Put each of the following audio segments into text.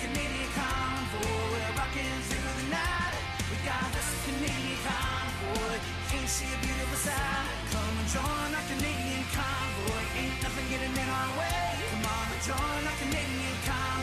Canadian convoy. We're rocking through the night. We got this Canadian convoy. Can't see a beautiful sight. Come and join our Canadian convoy. Ain't nothing getting in our way. Come on and join our Canadian convoy.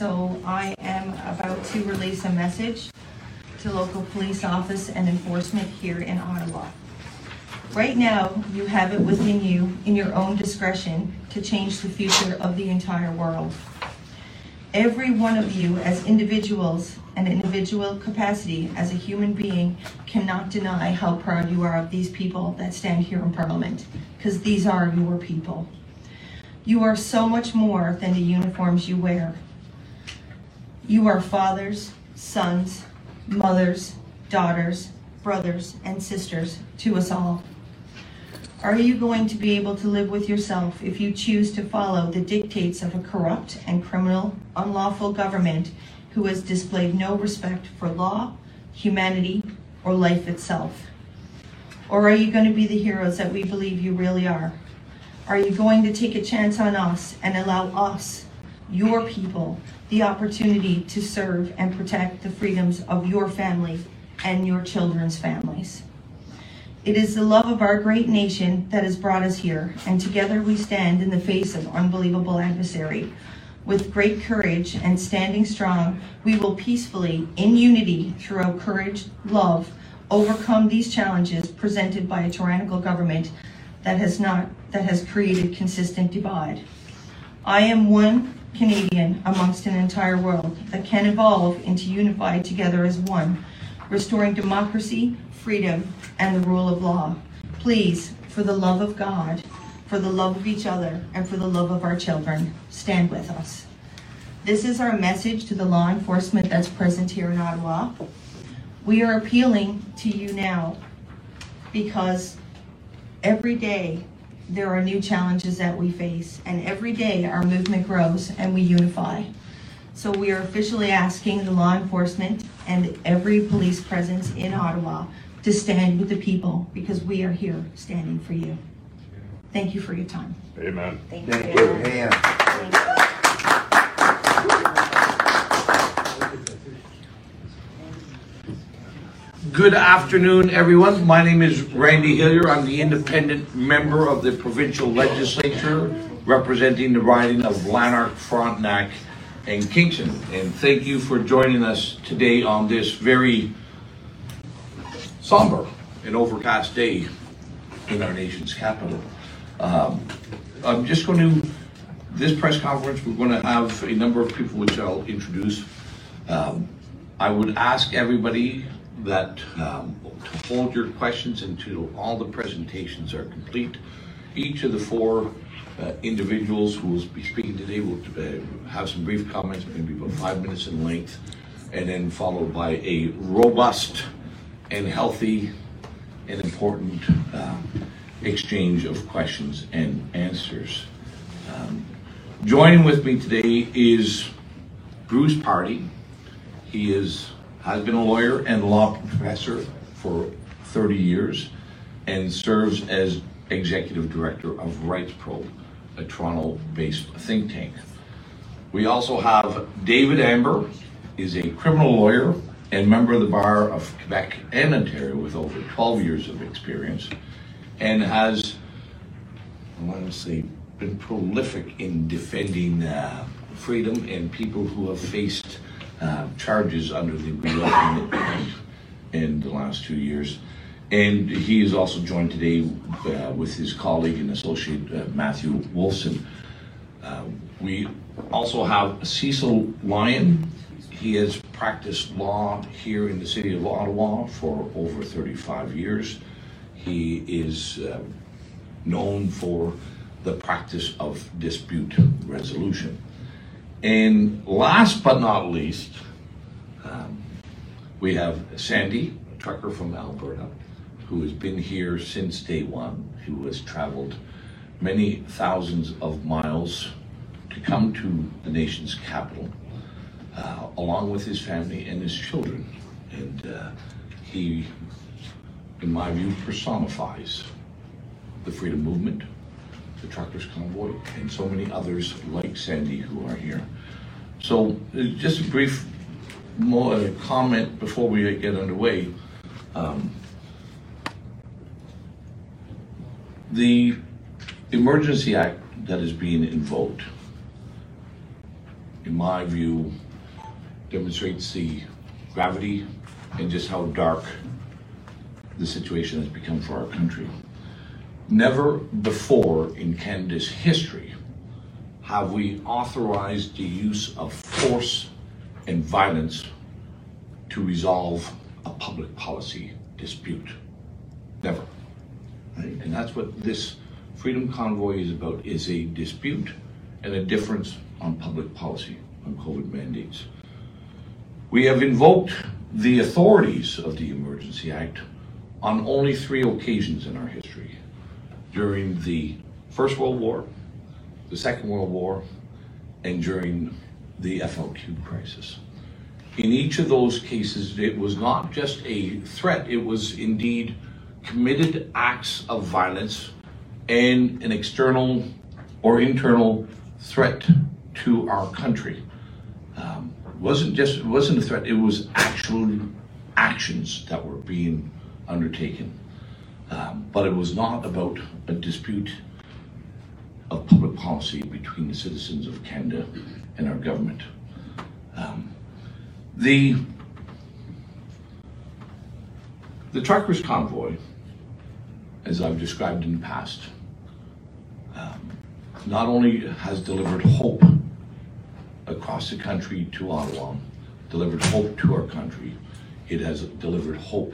So I am about to release a message to local police office and enforcement here in Ottawa. Right now, you have it within you, in your own discretion, to change the future of the entire world. Every one of you, as individuals and individual capacity as a human being, cannot deny how proud you are of these people that stand here in Parliament, because these are your people. You are so much more than the uniforms you wear. You are fathers, sons, mothers, daughters, brothers, and sisters to us all. Are you going to be able to live with yourself if you choose to follow the dictates of a corrupt and criminal, unlawful government who has displayed no respect for law, humanity, or life itself? Or are you going to be the heroes that we believe you really are? Are you going to take a chance on us and allow us, your people, the opportunity to serve and protect the freedoms of your family and your children's families? It is the love of our great nation that has brought us here, and together we stand in the face of unbelievable adversary. With great courage and standing strong, we will peacefully, in unity, through courage, love, overcome these challenges presented by a tyrannical government that has not that has created consistent divide. I am one Canadian amongst an entire world that can evolve into unified together as one, restoring democracy, freedom, and the rule of law. Please, for the love of God, for the love of each other, and for the love of our children, stand with us. This is our message to the law enforcement that's present here in Ottawa. We are appealing to you now because every day there are new challenges that we face, and every day our movement grows and we unify. So we are officially asking the law enforcement and every police presence in Ottawa to stand with the people because we are here standing for you. Thank you for your time. Amen. Thank Thank you. Hand. Thank you. Good afternoon, everyone. My name is Randy Hillier. I'm the independent member of the provincial legislature representing the riding of Lanark, Frontenac, and Kingston. And thank you for joining us today on this very somber and overcast day in our nation's capital. Um, I'm just going to, this press conference, we're going to have a number of people which I'll introduce. Um, I would ask everybody that um, to hold your questions until all the presentations are complete. Each of the four uh, individuals who will be speaking today will uh, have some brief comments, maybe about five minutes in length, and then followed by a robust and healthy and important um, exchange of questions and answers. Um, joining with me today is Bruce Pardy. He is has been a lawyer and law professor for 30 years and serves as executive director of Rights Probe, a Toronto-based think tank. We also have David Anber, is a criminal lawyer and member of the bar of Quebec and Ontario with over 12 years of experience. and has, I want to say, been prolific in defending uh, freedom and people who have faced uh, charges under the Act in the last two years. And he is also joined today uh, with his colleague and associate uh, Matthew Wolfson. Uh, we also have Cecil Lyon. He has practiced law here in the city of Ottawa for over 35 years. He is uh, known for the practice of dispute resolution. And last but not least, um, we have Sandy, a trucker from Alberta, who has been here since day one, who has traveled many thousands of miles to come to the nation's capital, uh, along with his family and his children. And uh, he, in my view, personifies the freedom movement, the truckers convoy, and so many others like Sandy who are here. So, uh, just a brief more uh, comment before we get underway. Um, the Emergency Act that is being invoked, in my view, demonstrates the gravity and just how dark the situation has become for our country. Never before in Canada's history have we authorized the use of force and violence to resolve a public policy dispute. Never. Right? And that's what this Freedom Convoy is about, is a dispute and a difference on public policy on COVID mandates. We have invoked the authorities of the Emergency Act on only three occasions in our history. During the First World War, the Second World War, and during the FLQ crisis. In each of those cases, it was not just a threat, it was indeed committed acts of violence and an external or internal threat to our country. Um, wasn't just it wasn't a threat; it was actual actions that were being undertaken. Um, but it was not about a dispute of public policy between the citizens of Canada and our government. Um, the the truckers convoy, as I've described in the past, um, not only has delivered hope across the country to Ottawa, delivered hope to our country, it has delivered hope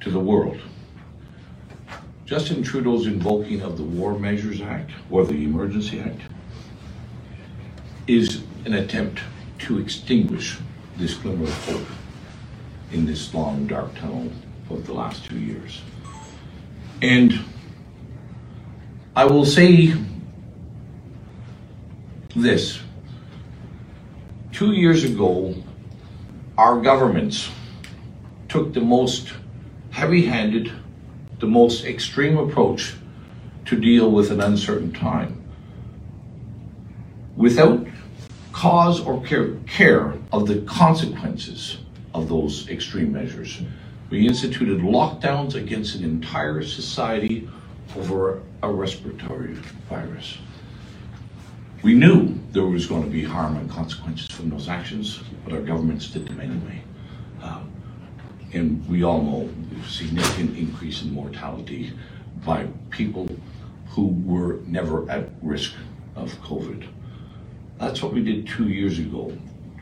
to the world. Justin Trudeau's invoking of the War Measures Act or the Emergency Act is an attempt to extinguish this glimmer of hope in this long, dark tunnel of the last two years. And I will say this. Two years ago, our governments took the most heavy handed, the most extreme approach to deal with an uncertain time. Without cause or care, of the consequences of those extreme measures, we instituted lockdowns against an entire society over a respiratory virus. We knew there was going to be harm and consequences from those actions, but our governments did them anyway. And we all know the significant increase in mortality by people who were never at risk of COVID. That's what we did two years ago.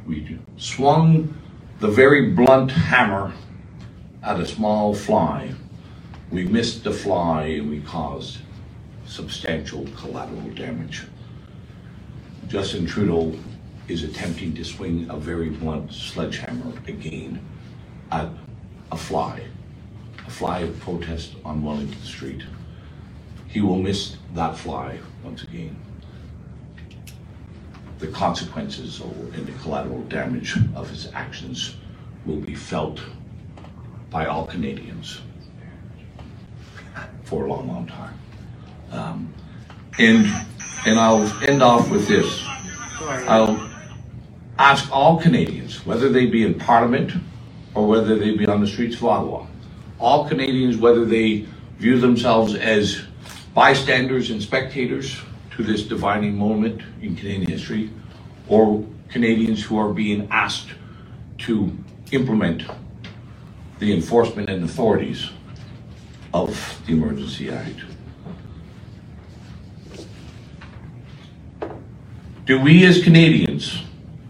We swung the very blunt hammer at a small fly. We missed the fly and we caused substantial collateral damage. Justin Trudeau is attempting to swing a very blunt sledgehammer again at a fly, a fly of protest on Wellington Street. He will miss that fly once again. The consequences and the collateral damage of his actions will be felt by all Canadians for a long, long time. Um, and and I'll end off with this. I'll ask all Canadians, whether they be in Parliament or whether they be on the streets of Ottawa, all Canadians, whether they view themselves as bystanders and spectators to this defining moment in Canadian history, or Canadians who are being asked to implement the enforcement and authorities of the Emergency Act. Do we as Canadians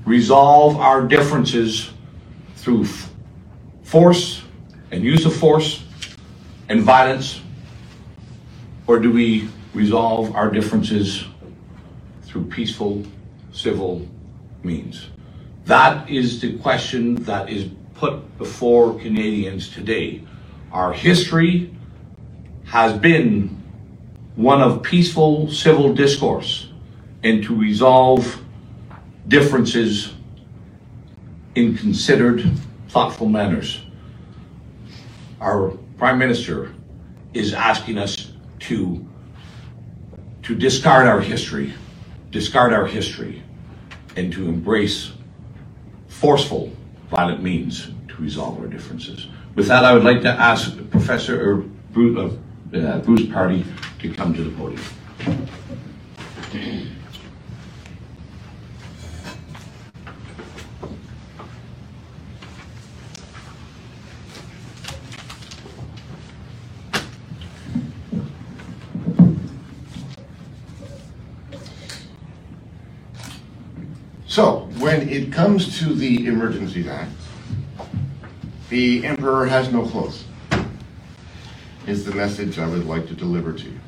resolve our differences through force and use of force and violence? Or do we resolve our differences through peaceful, civil means? That is the question that is put before Canadians today. Our history has been one of peaceful civil discourse and to resolve differences in considered, thoughtful manners. Our Prime Minister is asking us to, to discard our history, discard our history, and to embrace forceful, violent means to resolve our differences. With that, I would like to ask Professor or Bruce, uh, Bruce Pardy to come to the podium. So, when it comes to the Emergencies Act, the emperor has no clothes, is the message I would like to deliver to you.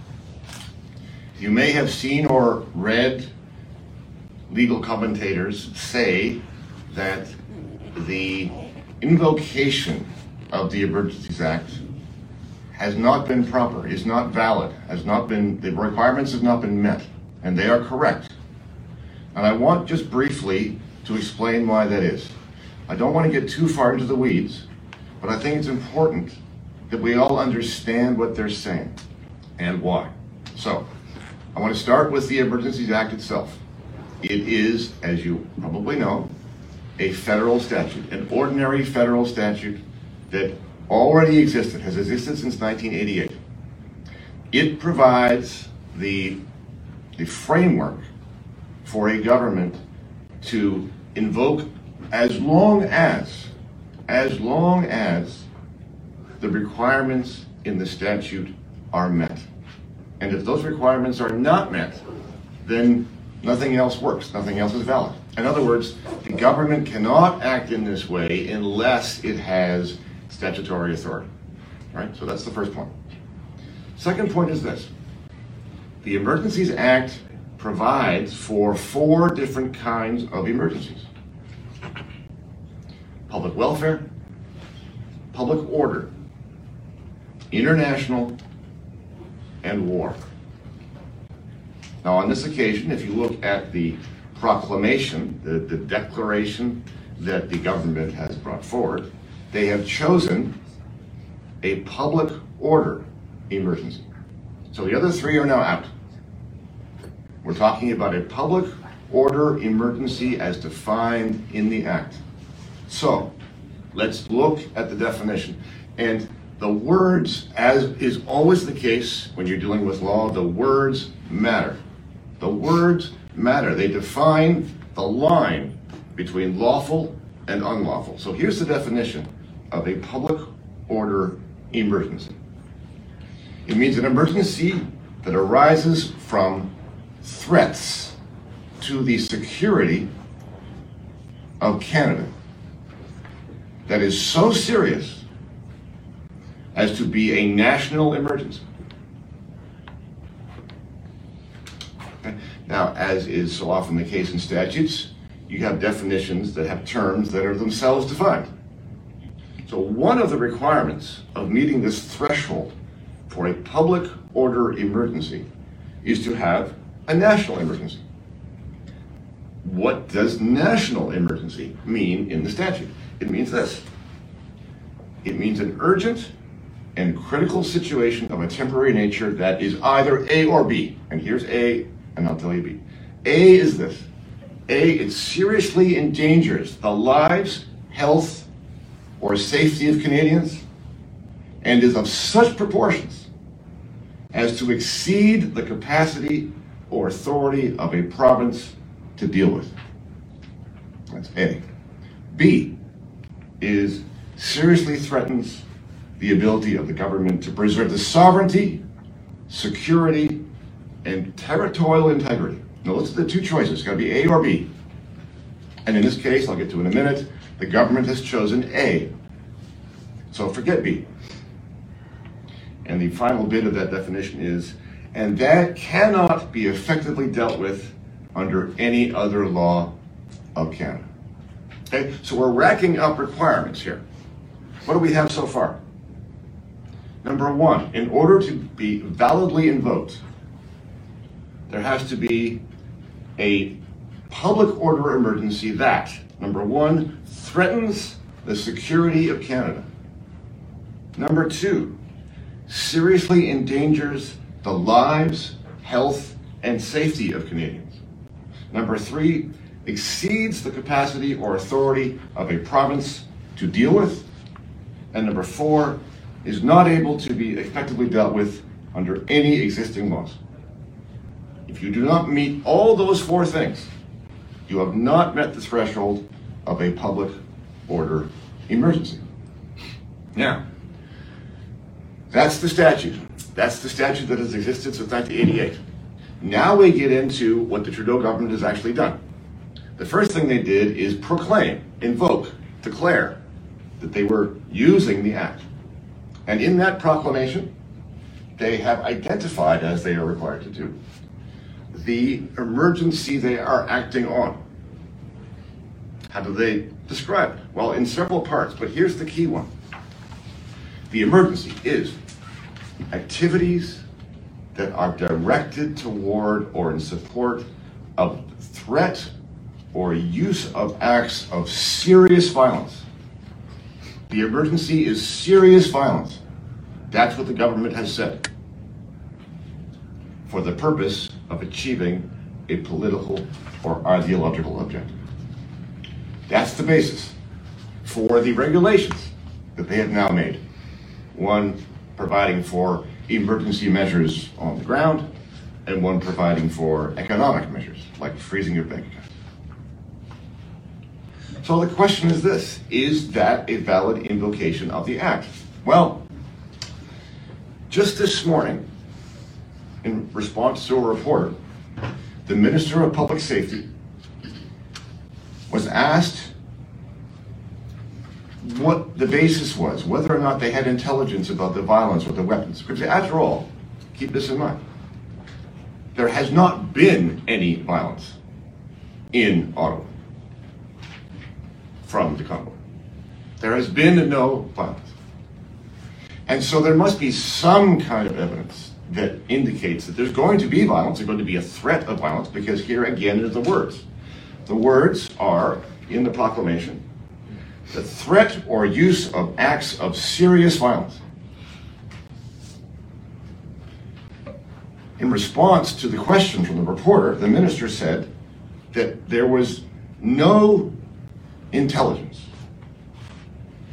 You may have seen or read legal commentators say that the invocation of the Emergencies Act has not been proper, is not valid, has not been, the requirements have not been met, and they are correct. And I want just briefly to explain why that is. I don't want to get too far into the weeds, but I think it's important that we all understand what they're saying and why. So, I want to start with the Emergencies Act itself. It is, as you probably know, a federal statute, an ordinary federal statute that already existed, has existed since 1988. It provides the, the framework for a government to invoke as long as, as long as the requirements in the statute are met. And if those requirements are not met, then nothing else works, nothing else is valid. In other words, the government cannot act in this way unless it has statutory authority. Right? So that's the first point. Second point is this. The Emergencies Act provides for four different kinds of emergencies. Public welfare, public order, international, and war. Now, on this occasion, if you look at the proclamation, the, the declaration that the government has brought forward, they have chosen a public order emergency. So the other three are now out. We're talking about a public order emergency as defined in the Act. So, let's look at the definition. And the words, as is always the case when you're dealing with law, the words matter. The words matter. They define the line between lawful and unlawful. So here's the definition of a public order emergency. It means an emergency that arises from threats to the security of Canada that is so serious as to be a national emergency. Now, as is so often the case in statutes, you have definitions that have terms that are themselves defined. So, one of the requirements of meeting this threshold for a public order emergency is to have a national emergency. What does national emergency mean in the statute? It means this it means an urgent and critical situation of a temporary nature that is either A or B. And here's A, and I'll tell you B. A is this A, it seriously endangers the lives, health, or safety of Canadians and is of such proportions as to exceed the capacity or authority of a province to deal with. That's A. B is seriously threatens the ability of the government to preserve the sovereignty, security, and territorial integrity. Now, those are the two choices. It's got to be A or B. And in this case, I'll get to in a minute, the government has chosen A. So forget B. And the final bit of that definition is, and that cannot be effectively dealt with under any other law of Canada. Okay, so we're racking up requirements here. What do we have so far? Number one, in order to be validly invoked, there has to be a public order emergency that, number one, threatens the security of Canada. Number two, seriously endangers the lives, health, and safety of Canadians. Number three, exceeds the capacity or authority of a province to deal with. And number four, is not able to be effectively dealt with under any existing laws. If you do not meet all those four things, you have not met the threshold of a public order emergency. Now, that's the statute. That's the statute that has existed since 1988. Now we get into what the Trudeau government has actually done. The first thing they did is proclaim, invoke, declare that they were using the act. And in that proclamation, they have identified, as they are required to do, the emergency they are acting on. How do they describe it? Well, in several parts, but here's the key one. The emergency is activities that are directed toward or in support of threat or use of acts of serious violence. The emergency is serious violence. That's what the government has said. For the purpose of achieving a political or ideological objective. That's the basis for the regulations that they have now made. One providing for emergency measures on the ground, and one providing for economic measures, like freezing your bank account. So the question is this Is that a valid invocation of the Act? Well, just this morning, in response to a reporter, the Minister of Public Safety was asked what the basis was, whether or not they had intelligence about the violence or the weapons. Because after all, keep this in mind, there has not been any violence in Ottawa from the convoy. There has been no violence. And so there must be some kind of evidence that indicates that there's going to be violence, there's going to be a threat of violence, because here again are the words. The words are in the proclamation the threat or use of acts of serious violence. In response to the question from the reporter, the minister said that there was no intelligence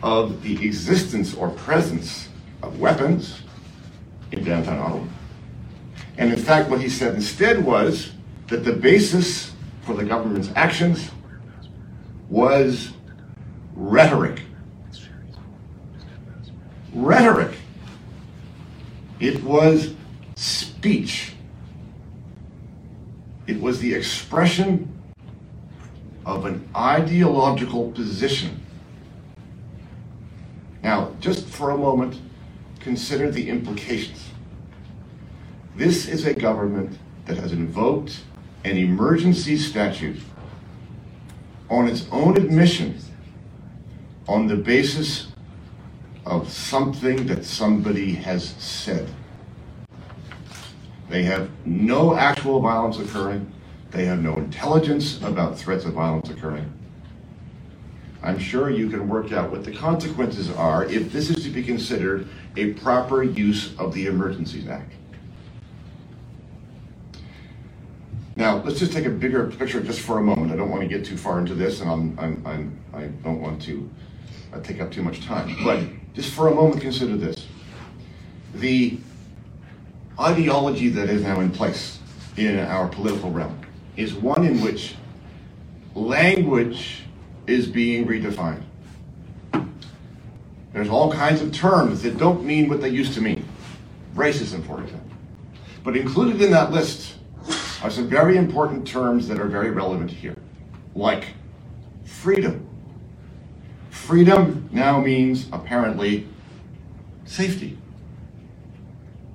of the existence or presence of weapons in downtown Ottawa. And in fact, what he said instead was that the basis for the government's actions was rhetoric. Rhetoric. It was speech. It was the expression of an ideological position. Now, just for a moment, consider the implications. This is a government that has invoked an emergency statute on its own admission on the basis of something that somebody has said. They have no actual violence occurring. They have no intelligence about threats of violence occurring. I'm sure you can work out what the consequences are if this is to be considered a proper use of the Emergencies Act. Now, let's just take a bigger picture just for a moment. I don't want to get too far into this, and I'm, I'm, I'm, I don't want to uh, take up too much time. But just for a moment, consider this. The ideology that is now in place in our political realm is one in which language is being redefined. There's all kinds of terms that don't mean what they used to mean. Racism, for example. But included in that list are some very important terms that are very relevant here, like freedom. Freedom now means apparently safety.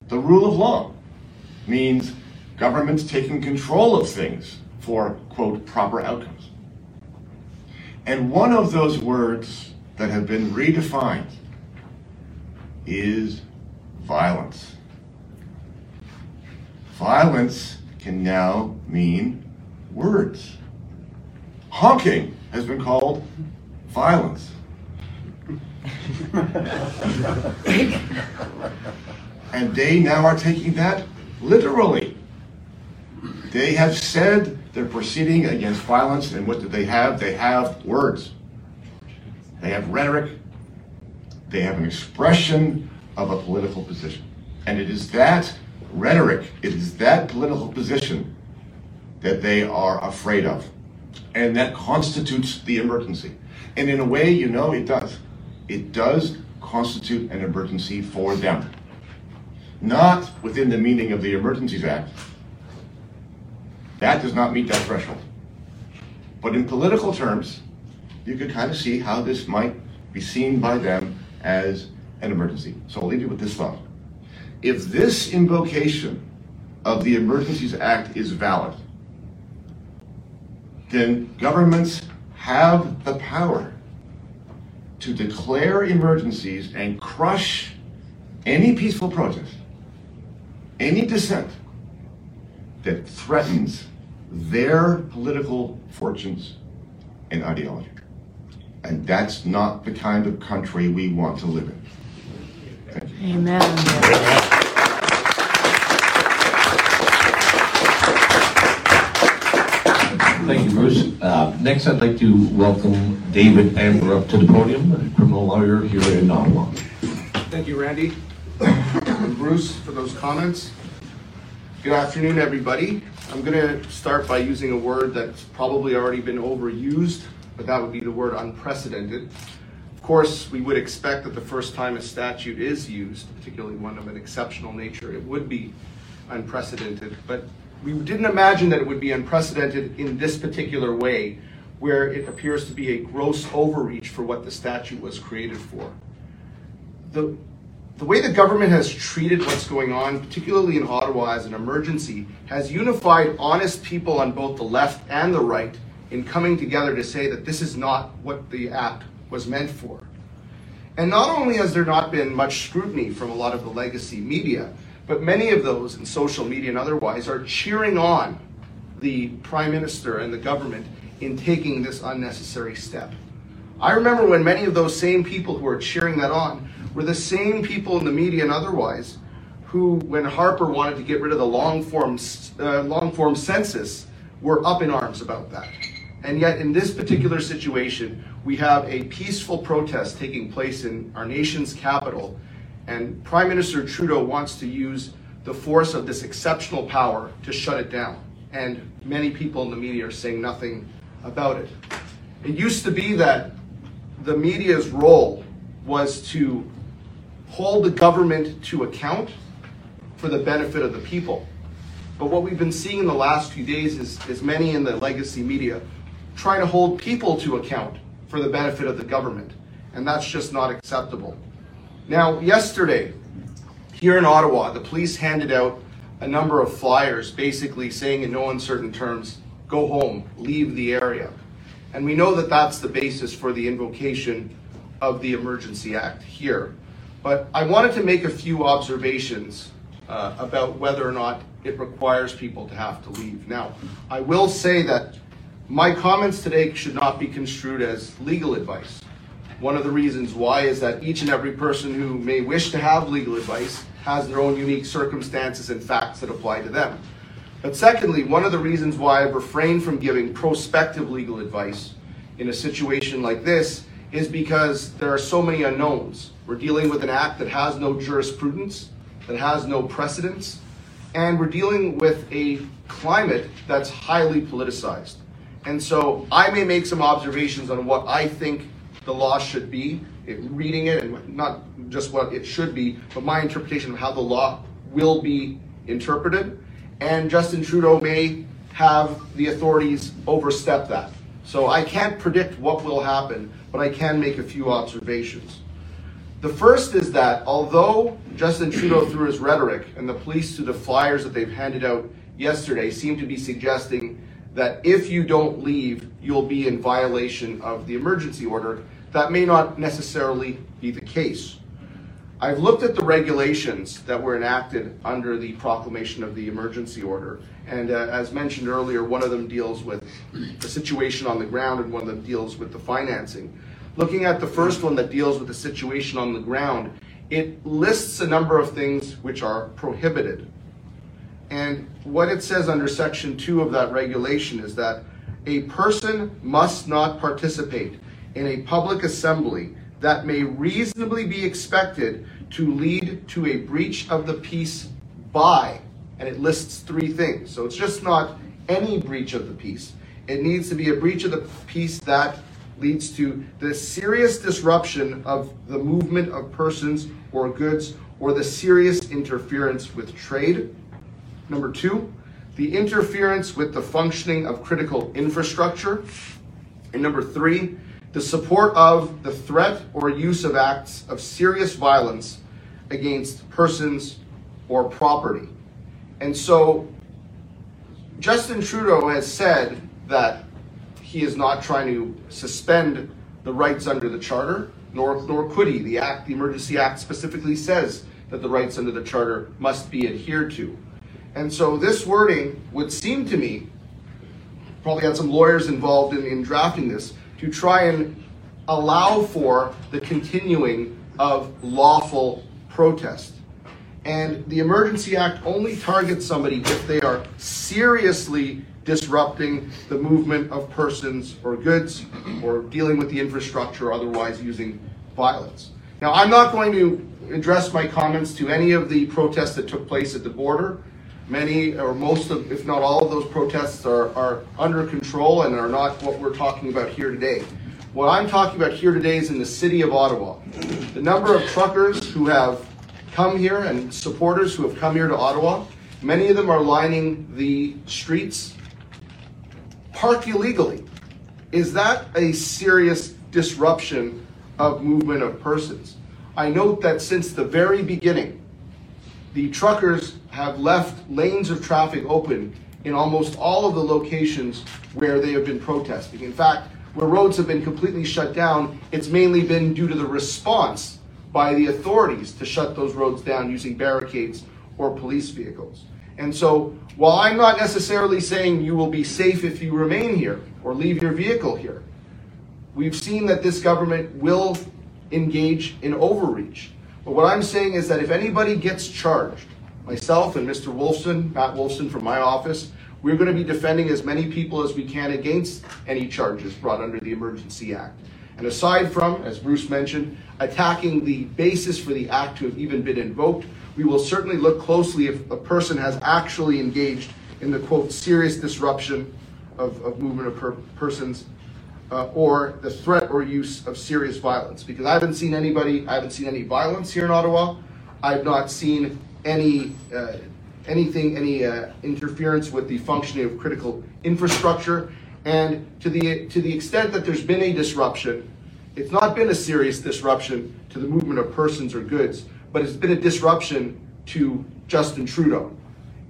The rule of law means governments taking control of things for, quote, proper outcomes. And one of those words that have been redefined is violence. Violence can now mean words. Honking has been called violence. and they now are taking that literally. They have said they're proceeding against violence, and what do they have? They have words. They have rhetoric. They have an expression of a political position. And it is that rhetoric, it is that political position that they are afraid of. And that constitutes the emergency. And in a way, you know, it does. It does constitute an emergency for them. Not within the meaning of the Emergencies Act. That does not meet that threshold. But in political terms, you could kind of see how this might be seen by them as an emergency. So I'll leave you with this thought. If this invocation of the Emergencies Act is valid, then governments have the power to declare emergencies and crush any peaceful protest, any dissent that threatens their political fortunes and ideology. And that's not the kind of country we want to live in. Amen. Thank you, Bruce. Uh, Next, I'd like to welcome David Anber up to the podium, a criminal lawyer here in Ottawa. Thank you, Randy and Bruce, for those comments. Good afternoon, everybody. I'm going to start by using a word that's probably already been overused, but that would be the word unprecedented. Of course, we would expect that the first time a statute is used, particularly one of an exceptional nature, it would be unprecedented. But we didn't imagine that it would be unprecedented in this particular way, where it appears to be a gross overreach for what the statute was created for the the way the government has treated what's going on, particularly in Ottawa as an emergency, has unified honest people on both the left and the right in coming together to say that this is not what the act was meant for. And not only has there not been much scrutiny from a lot of the legacy media, but many of those in social media and otherwise are cheering on the prime minister and the government in taking this unnecessary step. I remember when many of those same people who are cheering that on were the same people in the media and otherwise who, when Harper wanted to get rid of the long form, uh, long form census, were up in arms about that. And yet, in this particular situation, we have a peaceful protest taking place in our nation's capital, and Prime Minister Trudeau wants to use the force of this exceptional power to shut it down. And many people in the media are saying nothing about it. It used to be that the media's role was to hold the government to account for the benefit of the people. But what we've been seeing in the last few days is, is many in the legacy media trying to hold people to account for the benefit of the government. And that's just not acceptable. Now, yesterday, here in Ottawa, the police handed out a number of flyers basically saying in no uncertain terms, go home, leave the area. And we know that that's the basis for the invocation of the Emergency Act here. But I wanted to make a few observations uh, about whether or not it requires people to have to leave. Now, I will say that my comments today should not be construed as legal advice. One of the reasons why is that each and every person who may wish to have legal advice has their own unique circumstances and facts that apply to them. But secondly, one of the reasons why I've refrained from giving prospective legal advice in a situation like this is because there are so many unknowns. We're dealing with an act that has no jurisprudence, that has no precedence, And we're dealing with a climate that's highly politicized. And so I may make some observations on what I think the law should be, it- reading it, and not just what it should be, but my interpretation of how the law will be interpreted. And Justin Trudeau may have the authorities overstep that. So I can't predict what will happen, but I can make a few observations. The first is that although Justin Trudeau, through his rhetoric, and the police, through the flyers that they've handed out yesterday, seem to be suggesting that if you don't leave, you'll be in violation of the emergency order, that may not necessarily be the case. I've looked at the regulations that were enacted under the proclamation of the emergency order. And uh, as mentioned earlier, one of them deals with the situation on the ground and one of them deals with the financing. Looking at the first one that deals with the situation on the ground, it lists a number of things which are prohibited. And what it says under section two of that regulation is that a person must not participate in a public assembly that may reasonably be expected to lead to a breach of the peace by, and it lists three things. So it's just not any breach of the peace. It needs to be a breach of the peace that leads to the serious disruption of the movement of persons or goods or the serious interference with trade. Number two, the interference with the functioning of critical infrastructure. And number three, the support of the threat or use of acts of serious violence against persons or property. And so Justin Trudeau has said that he is not trying to suspend the rights under the charter, nor, nor could he. The act, the Emergency Act specifically says that the rights under the charter must be adhered to. And so this wording would seem to me, probably had some lawyers involved in, in drafting this, to try and allow for the continuing of lawful protest. And the Emergency Act only targets somebody if they are seriously disrupting the movement of persons or goods or dealing with the infrastructure otherwise using violence. Now, I'm not going to address my comments to any of the protests that took place at the border. Many or most of, if not all of those protests are, are under control and are not what we're talking about here today. What I'm talking about here today is in the city of Ottawa. The number of truckers who have come here and supporters who have come here to Ottawa, many of them are lining the streets, park illegally. Is that a serious disruption of movement of persons? I note that since the very beginning, the truckers have left lanes of traffic open in almost all of the locations where they have been protesting. In fact, where roads have been completely shut down, it's mainly been due to the response by the authorities to shut those roads down using barricades or police vehicles. And so, while I'm not necessarily saying you will be safe if you remain here or leave your vehicle here, we've seen that this government will engage in overreach. But what I'm saying is that if anybody gets charged, myself and Mr. Wolfson, Matt Wolfson from my office, we're going to be defending as many people as we can against any charges brought under the Emergency Act. And aside from, as Bruce mentioned, attacking the basis for the act to have even been invoked, we will certainly look closely if a person has actually engaged in the quote serious disruption of, of movement of per- persons uh, or the threat or use of serious violence. Because I haven't seen anybody, I haven't seen any violence here in Ottawa. I've not seen any uh, anything, any uh, interference with the functioning of critical infrastructure. And to the to the extent that there's been a disruption, it's not been a serious disruption to the movement of persons or goods, but it's been a disruption to Justin Trudeau.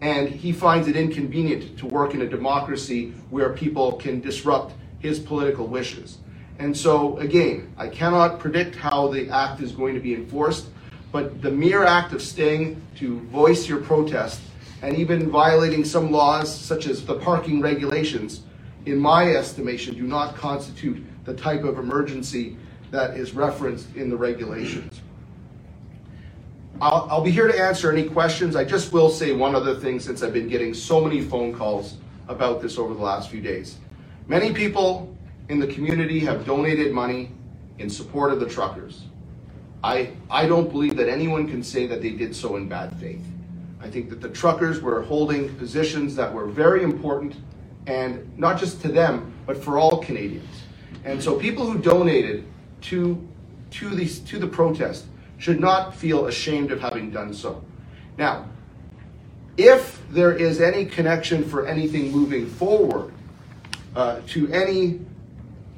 And he finds it inconvenient to work in a democracy where people can disrupt his political wishes. And so, again, I cannot predict how the act is going to be enforced, but the mere act of staying to voice your protest and even violating some laws, such as the parking regulations, in my estimation, do not constitute the type of emergency that is referenced in the regulations. I'll, I'll be here to answer any questions. I just will say one other thing since I've been getting so many phone calls about this over the last few days. Many people in the community have donated money in support of the truckers. I, I don't believe that anyone can say that they did so in bad faith. I think that the truckers were holding positions that were very important and not just to them, but for all Canadians. And so people who donated to to these to the protest should not feel ashamed of having done so. Now, if there is any connection for anything moving forward uh, to any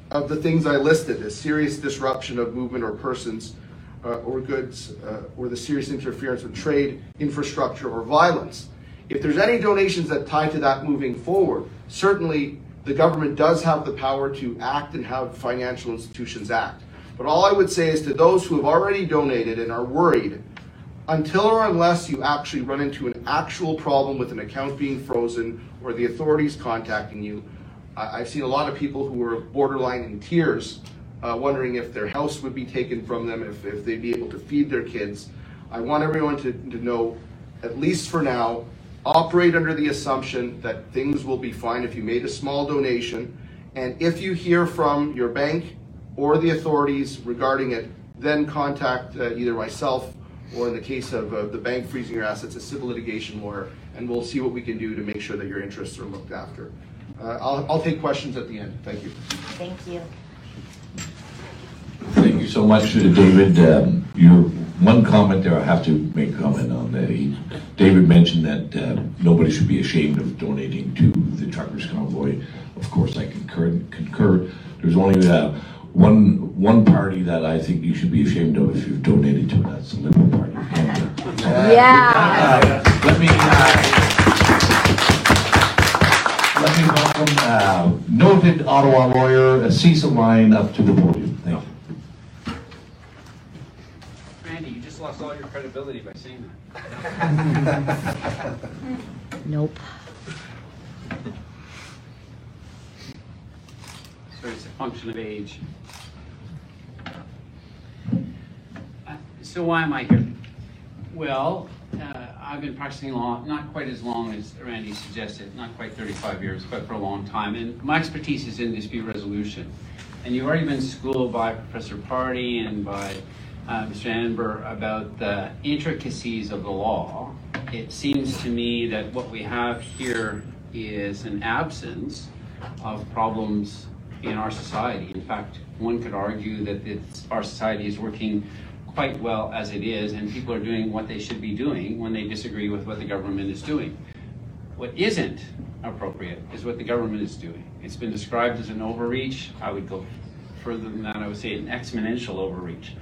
of the things I listed as serious disruption of movement or persons uh, or goods uh, or the serious interference with trade, infrastructure, or violence. If there's any donations that tie to that moving forward, certainly the government does have the power to act and have financial institutions act. But all I would say is to those who have already donated and are worried, until or unless you actually run into an actual problem with an account being frozen or the authorities contacting you, I- I've seen a lot of people who were borderline in tears, uh, wondering if their house would be taken from them, if, if they'd be able to feed their kids. I want everyone to, to know, at least for now, operate under the assumption that things will be fine if you made a small donation. And if you hear from your bank or the authorities regarding it, then contact uh, either myself or in the case of uh, the bank freezing your assets, a civil litigation lawyer, and we'll see what we can do to make sure that your interests are looked after. Uh, I'll, I'll take questions at the end. Thank you. Thank you. Thank you so much, David. Um, Your, one comment there, I have to make comment on. he- David mentioned that uh, nobody should be ashamed of donating to the truckers convoy. Of course, I concur, concur. There's only uh, one, one party that I think you should be ashamed of if you've donated to, and that's the Liberal Party. And, uh, Yeah. uh, Let me, uh, let me welcome uh, noted Ottawa lawyer Cecil Lyon up to the podium. Thank you. Randy, you just lost all your credibility by saying that. Nope. So it's a function of age. Uh, So why am I here? Well, uh, I've been practicing law, not quite as long as Randy suggested, not quite 35 years, but for a long time. And my expertise is in dispute resolution. And you've already been schooled by Professor Pardy and by uh, Mr. Anber about the intricacies of the law. It seems to me that what we have here is an absence of problems in our society. In fact, one could argue that our society is working quite well as it is, and people are doing what they should be doing when they disagree with what the government is doing. What isn't appropriate is what the government is doing. It's been described as an overreach. I would go further than that. I would say an exponential overreach.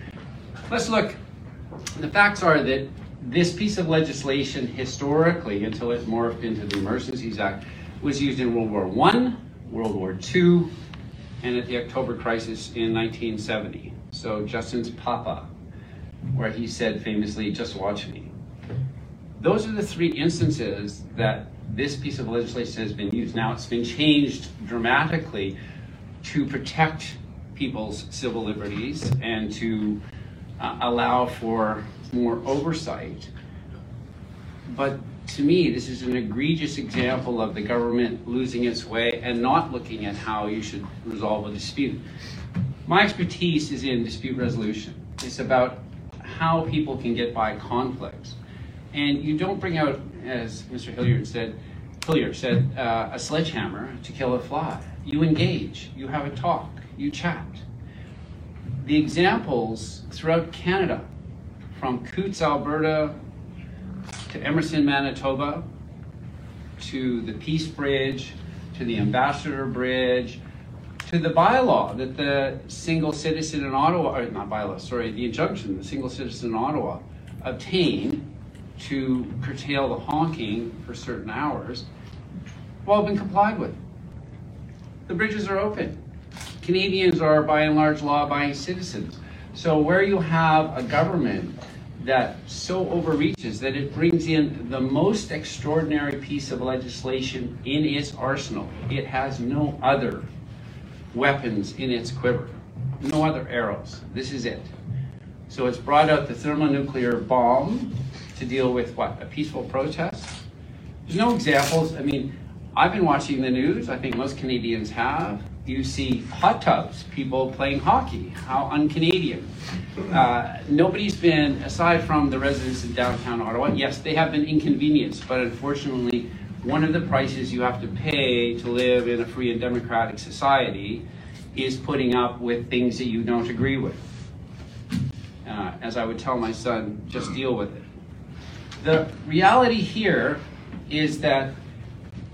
Let's look. The facts are that this piece of legislation, historically, until it morphed into the Emergencies Act, was used in World War I, World War II, and at the October crisis in 1970. So Justin's papa, where he said famously, just watch me. Those are the three instances that this piece of legislation has been used. Now it's been changed dramatically to protect people's civil liberties and to uh, allow for more oversight. But to me, this is an egregious example of the government losing its way and not looking at how you should resolve a dispute. My expertise is in dispute resolution. It's about how people can get by conflicts. And you don't bring out, as Mr. Hillier said, Hillier said, uh, a sledgehammer to kill a fly. You engage, you have a talk, you chat. The examples throughout Canada, from Coutts, Alberta, to Emerson, Manitoba, to the Peace Bridge, to the Ambassador Bridge, to the bylaw that the single citizen in Ottawa, or not bylaw, sorry, the injunction the single citizen in Ottawa obtained to curtail the honking for certain hours, have all been complied with. The bridges are open. Canadians are by and large law-abiding citizens. So where you have a government that so overreaches that it brings in the most extraordinary piece of legislation in its arsenal, it has no other weapons in its quiver, no other arrows. This is it. So it's brought out the thermonuclear bomb to deal with what? A peaceful protest? There's no examples. I mean, I've been watching the news. I think most Canadians have. You see hot tubs, people playing hockey. How un-Canadian. Uh, nobody's been, aside from the residents in downtown Ottawa, yes, they have been inconvenienced, but unfortunately, one of the prices you have to pay to live in a free and democratic society is putting up with things that you don't agree with. Uh, as I would tell my son, just deal with it. The reality here is that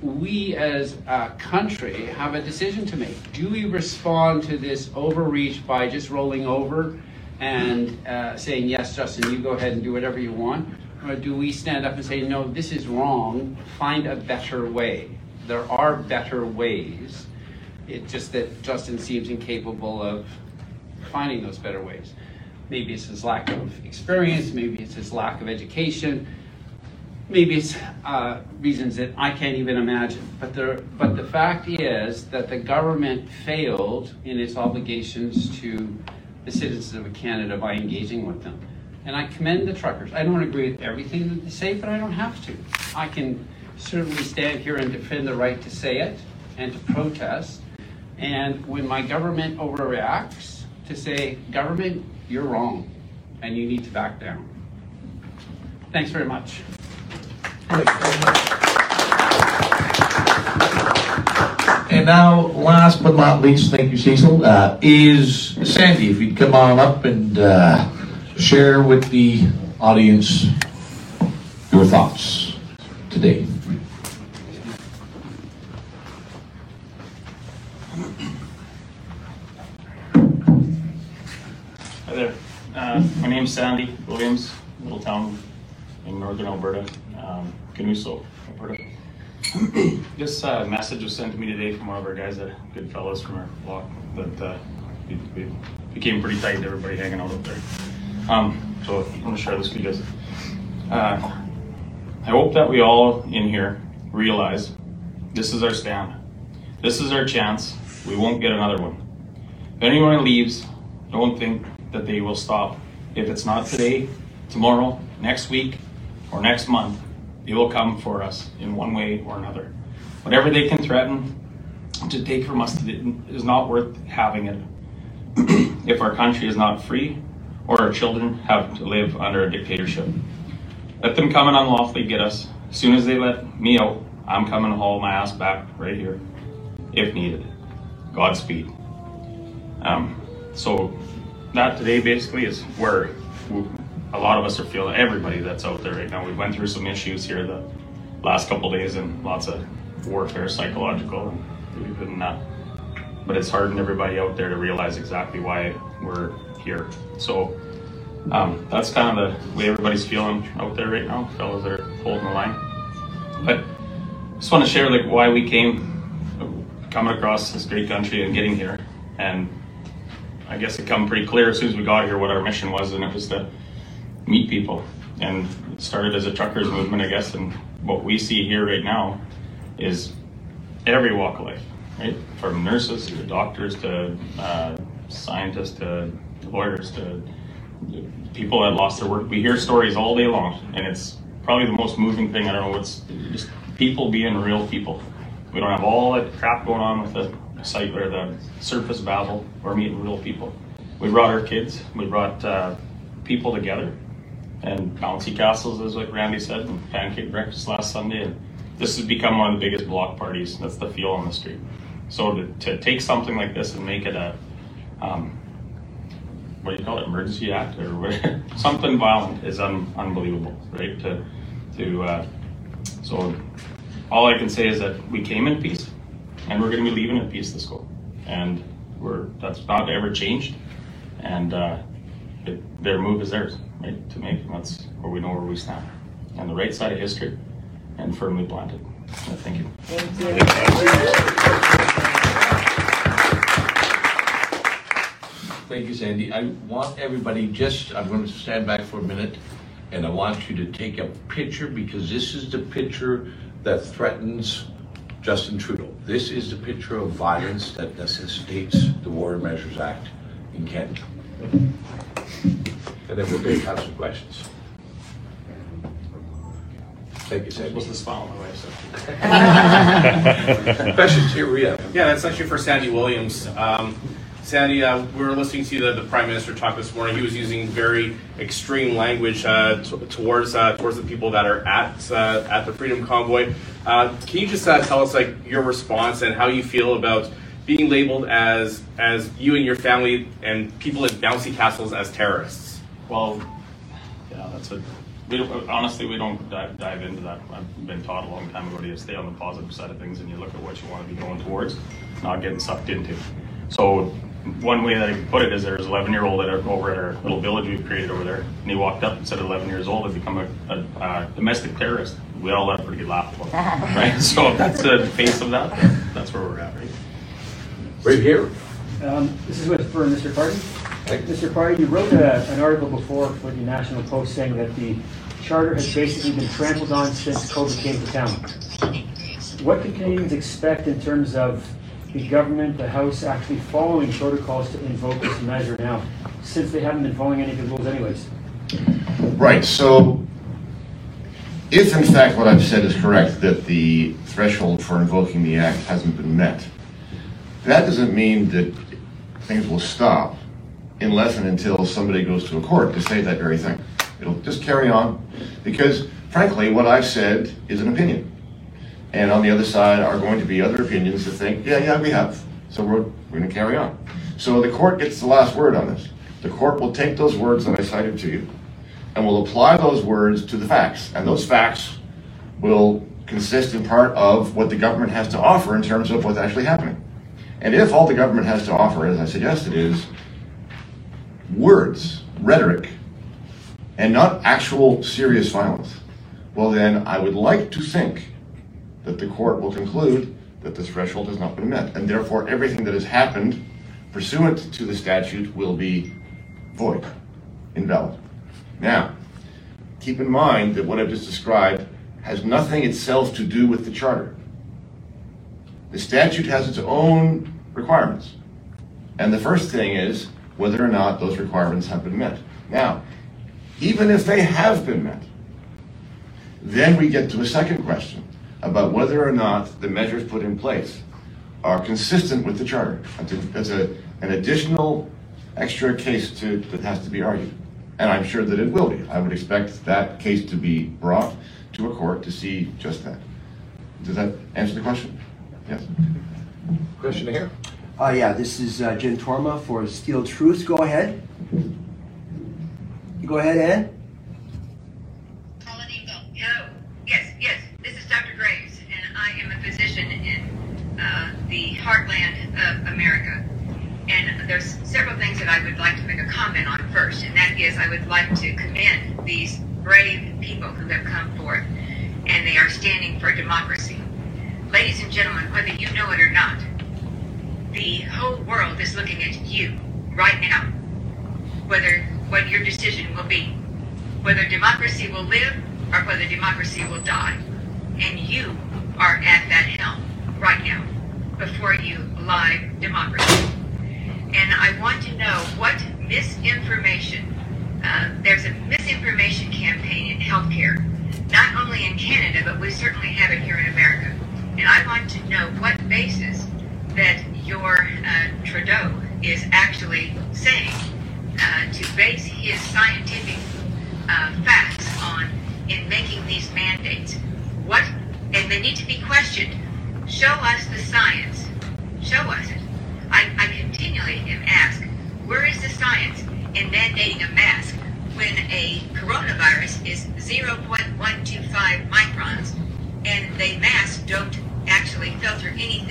we as a country have a decision to make. Do we respond to this overreach by just rolling over and uh, saying, yes, Justin, you go ahead and do whatever you want? Or do we stand up and say, no, this is wrong, find a better way? There are better ways. It's just that Justin seems incapable of finding those better ways. Maybe it's his lack of experience, maybe it's his lack of education, maybe it's uh, reasons that I can't even imagine. But the, but the fact is that the government failed in its obligations to the citizens of Canada by engaging with them. And I commend the truckers. I don't agree with everything that they say, but I don't have to. I can certainly stand here and defend the right to say it and to protest. And when my government overreacts, to say, government, you're wrong, and you need to back down. Thanks very much. And now, last but not least, thank you, Cecil, uh, is Sandy. If you'd come on up and uh, share with the audience your thoughts today. Hi there. Uh, my name's Sandy Williams, little town in northern Alberta, um, Kinuso, Alberta. this uh, message was sent to me today from one of our guys, that good fellows from our block, that uh, we, we became pretty tight. Everybody hanging out up there. Um, so I'm gonna share this with you guys. Uh, I hope that we all in here realize this is our stand. This is our chance. We won't get another one. If anyone leaves, don't think that they will stop. If it's not today, tomorrow, next week, or next month, they will come for us in one way or another. Whatever they can threaten to take from us is not worth having it if our country is not free or our children have to live under a dictatorship. Let them come and unlawfully get us. As soon as they let me out, I'm coming to haul my ass back right here, if needed. Godspeed. Um, so that today basically is where a lot of us are feeling. Everybody that's out there right now. We went through some issues here the last couple days and lots of warfare, psychological, and we've been uh, but it's hardened everybody out there to realize exactly why we're here. So um, that's kind of the way everybody's feeling out there right now, fellas are holding the line. But just want to share like why we came, coming across this great country and getting here, and I guess it come pretty clear as soon as we got here what our mission was, and it was to meet people. And it started as a truckers movement, I guess, and what we see here right now is every walk of life, right? From nurses to doctors to uh, scientists to lawyers to people that lost their work. We hear stories all day long, and it's probably the most moving thing. I don't know what's just people being real people. We don't have all that crap going on with the site or the surface babble. We're meeting real people. We brought our kids. We brought uh, people together, and bouncy castles, as like Randy said, and pancake breakfast last Sunday. And this has become one of the biggest block parties. That's the feel on the street. So to, to take something like this and make it a um, what do you call it, emergency act or whatever, something violent is un, unbelievable, right? To, to, uh, so all I can say is that we came in peace and we're going to be leaving in peace this go. And we're, that's not ever changed. And, uh, it, their move is theirs, right? To make, that's where we know where we stand. On the right side of history and firmly planted. Uh, Thank you. Thank you, Sandy. I want everybody just, I'm going to stand back for a minute, and I want you to take a picture because this is the picture that threatens Justin Trudeau. This is the picture of violence that necessitates the War Measures Act in Canada. And then we'll take have some questions. Thank you, Sandy. What's the smile on my wife, so. Questions, here we have. Yeah, that's actually for Sandy Williams. Um, Sandy, uh, we were listening to the, the Prime Minister talk this morning. He was using very extreme language uh, t- towards uh, towards the people that are at uh, at the Freedom Convoy. Uh, can you just uh, tell us like your response and how you feel about being labeled as as you and your family and people in bouncy castles as terrorists? Well, yeah, that's a, we don't, honestly, we don't dive, dive into that. I've been taught a long time ago to stay on the positive side of things and you look at what you want to be going towards, not getting sucked into. So one way that I can put it is there's an 11 year old at our, over at our little village we've created over there, and he walked up and said 11 years old had become a, a, a domestic terrorist. We all had a pretty good laugh about it, right? So if that's the face of that, that's where we're at, right? Right here. Um, This is with, for Mr. Pardy. Mr. Pardy, you wrote a- an article before for the National Post saying that the charter has basically been trampled on since COVID came to town. What can Canadians expect in terms of the government, the House actually following protocols to invoke this measure now, since they haven't been following any of the rules anyways? Right, so if in fact what I've said is correct, that the threshold for invoking the act hasn't been met, that doesn't mean that things will stop unless and until somebody goes to a court to say that very thing. It'll just carry on, because frankly, what I've said is an opinion. And on the other side are going to be other opinions that think, yeah, yeah, we have. So we're, we're going to carry on. So the court gets the last word on this. The court will take those words that I cited to you and will apply those words to the facts. And those facts will consist in part of what the government has to offer in terms of what's actually happening. And if all the government has to offer, as I suggested, is words, rhetoric, and not actual serious violence, well, then I would like to think that the court will conclude that the threshold has not been met, and therefore everything that has happened pursuant to the statute will be void, invalid. Now, keep in mind that what I've just described has nothing itself to do with the charter. The statute has its own requirements. And the first thing is whether or not those requirements have been met. Now, even if they have been met, then we get to a second question about whether or not the measures put in place are consistent with the charter. That's, a, an additional extra case to, that has to be argued. And I'm sure that it will be. I would expect that case to be brought to a court to see just that. Does that answer the question? Yes. Question here. Uh, yeah, this is uh, Jen Torma for Steel Truth. Go ahead. Go ahead, Ann. Hello. Yes, yes. This is Dr. Graves, and I am a physician in uh, the heartland of America. And there's several things that I would like to make a comment on first, and that is I would like to commend these brave people who have come forth, and they are standing for democracy. Ladies and gentlemen, whether you know it or not, the whole world is looking at you right now, whether what your decision will be, whether democracy will live or whether democracy will die. And you are at that helm right now before you live democracy. And I want to know what misinformation, uh, there's a misinformation campaign in healthcare, not only in Canada, but we certainly have it here in America. And I want to know what basis that your uh, Trudeau is actually saying uh, to base his scientific uh, facts on in making these mandates. What, and they need to be questioned. Show us the science. Show us it. I, I continually am asked, where is the science in mandating a mask when a coronavirus is 0.125 microns and the masks don't actually filter anything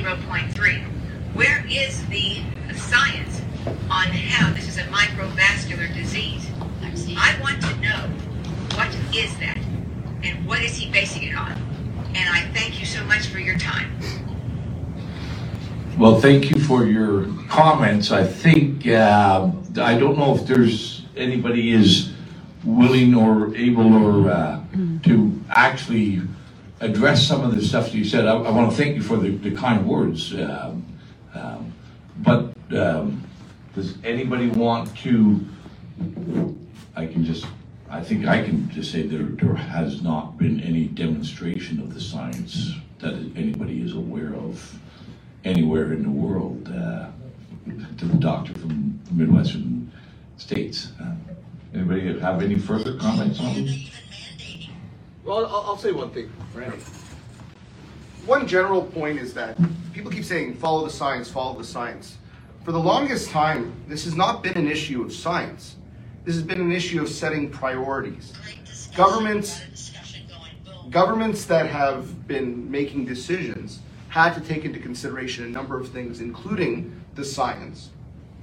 0.3? Where is the science on how this is a microvascular disease? I want to know what is that and what is he basing it on? And I thank you so much for your time. Well, thank you for your comments. I think, uh, I don't know if there's, anybody is willing or able or, uh, to actually address some of the stuff you said. I, I want to thank you for the, the kind words. Um, um, But, um, does anybody want to, I can just, I think I can just say there, there has not been any demonstration of the science that anybody is aware of anywhere in the world uh, to the doctor from the Midwestern states. Uh, Anybody have any further comments on? Well, I'll, I'll say one thing, Randy. One general point is that people keep saying, follow the science, follow the science. For the longest time, this has not been an issue of science. This has been an issue of setting priorities. Governments, governments that have been making decisions had to take into consideration a number of things, including the science,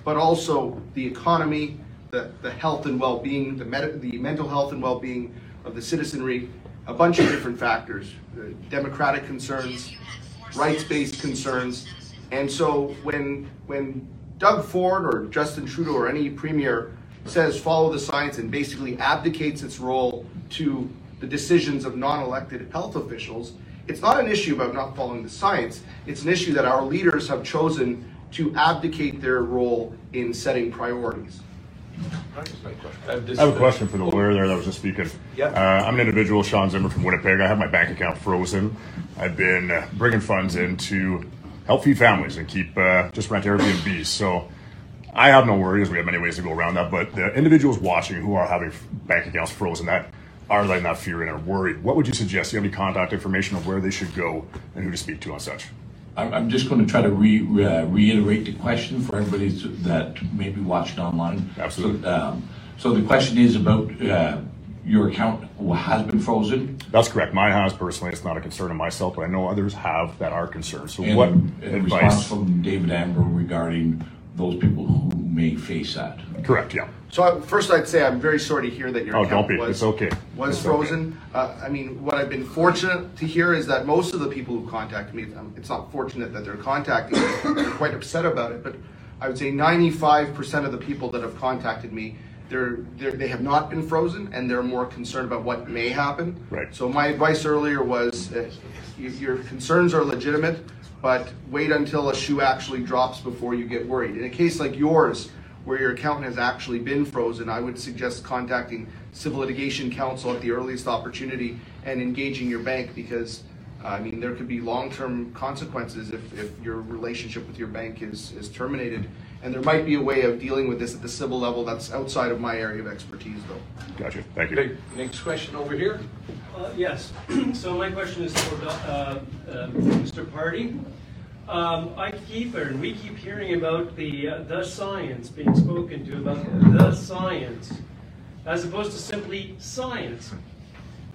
but also the economy, the, the health and well-being, the, med- the mental health and well-being of the citizenry, a bunch of different factors, uh, democratic concerns, rights-based concerns. And so when, when Doug Ford or Justin Trudeau or any premier says follow the science and basically abdicates its role to the decisions of non-elected health officials, it's not an issue about not following the science. It's an issue that our leaders have chosen to abdicate their role in setting priorities. I have a question for the lawyer there that was just speaking. Yep. Uh, I'm an individual, Sean Zimmer from Winnipeg. I have my bank account frozen. I've been uh, bringing funds in to help feed families and keep uh, just rent Airbnbs. So I have no worries. We have many ways to go around that. But the individuals watching who are having bank accounts frozen that are letting that fear in are worried. What would you suggest? Do you have any contact information of where they should go and who to speak to on such? I'm, I'm just going to try to re, uh, reiterate the question for everybody that may be watching online. Absolutely. So, um, so the question is about uh, your account has been frozen. That's correct. Mine has personally. It's not a concern of myself, but I know others have that are concerned. So And, what advice? from David Anber regarding those people who may face that? Correct. Yeah. So I- first, I'd say I'm very sorry to hear that your Oh, account don't be. was It's okay. was It's okay. frozen. Uh, I mean, what I've been fortunate to hear is that most of the people who contact me, um, it's not fortunate that they're contacting me, they're quite upset about it, but I would say 95% of the people that have contacted me, they're, they're, they have not been frozen and they're more concerned about what may happen. Right. So my advice earlier was uh, y- your concerns are legitimate, but wait until a shoe actually drops before you get worried. In a case like yours, where your account has actually been frozen, I would suggest contacting civil litigation counsel at the earliest opportunity and engaging your bank because, uh, I mean, there could be long-term consequences if, if your relationship with your bank is, is terminated. And there might be a way of dealing with this at the civil level that's outside of my area of expertise though. Gotcha. Thank you. Okay, next question over here. Uh, Yes, so my question is for uh, uh, Mr. Pardy. Um, I keep, or we keep hearing about the, uh, the science being spoken to, about the science, as opposed to simply science.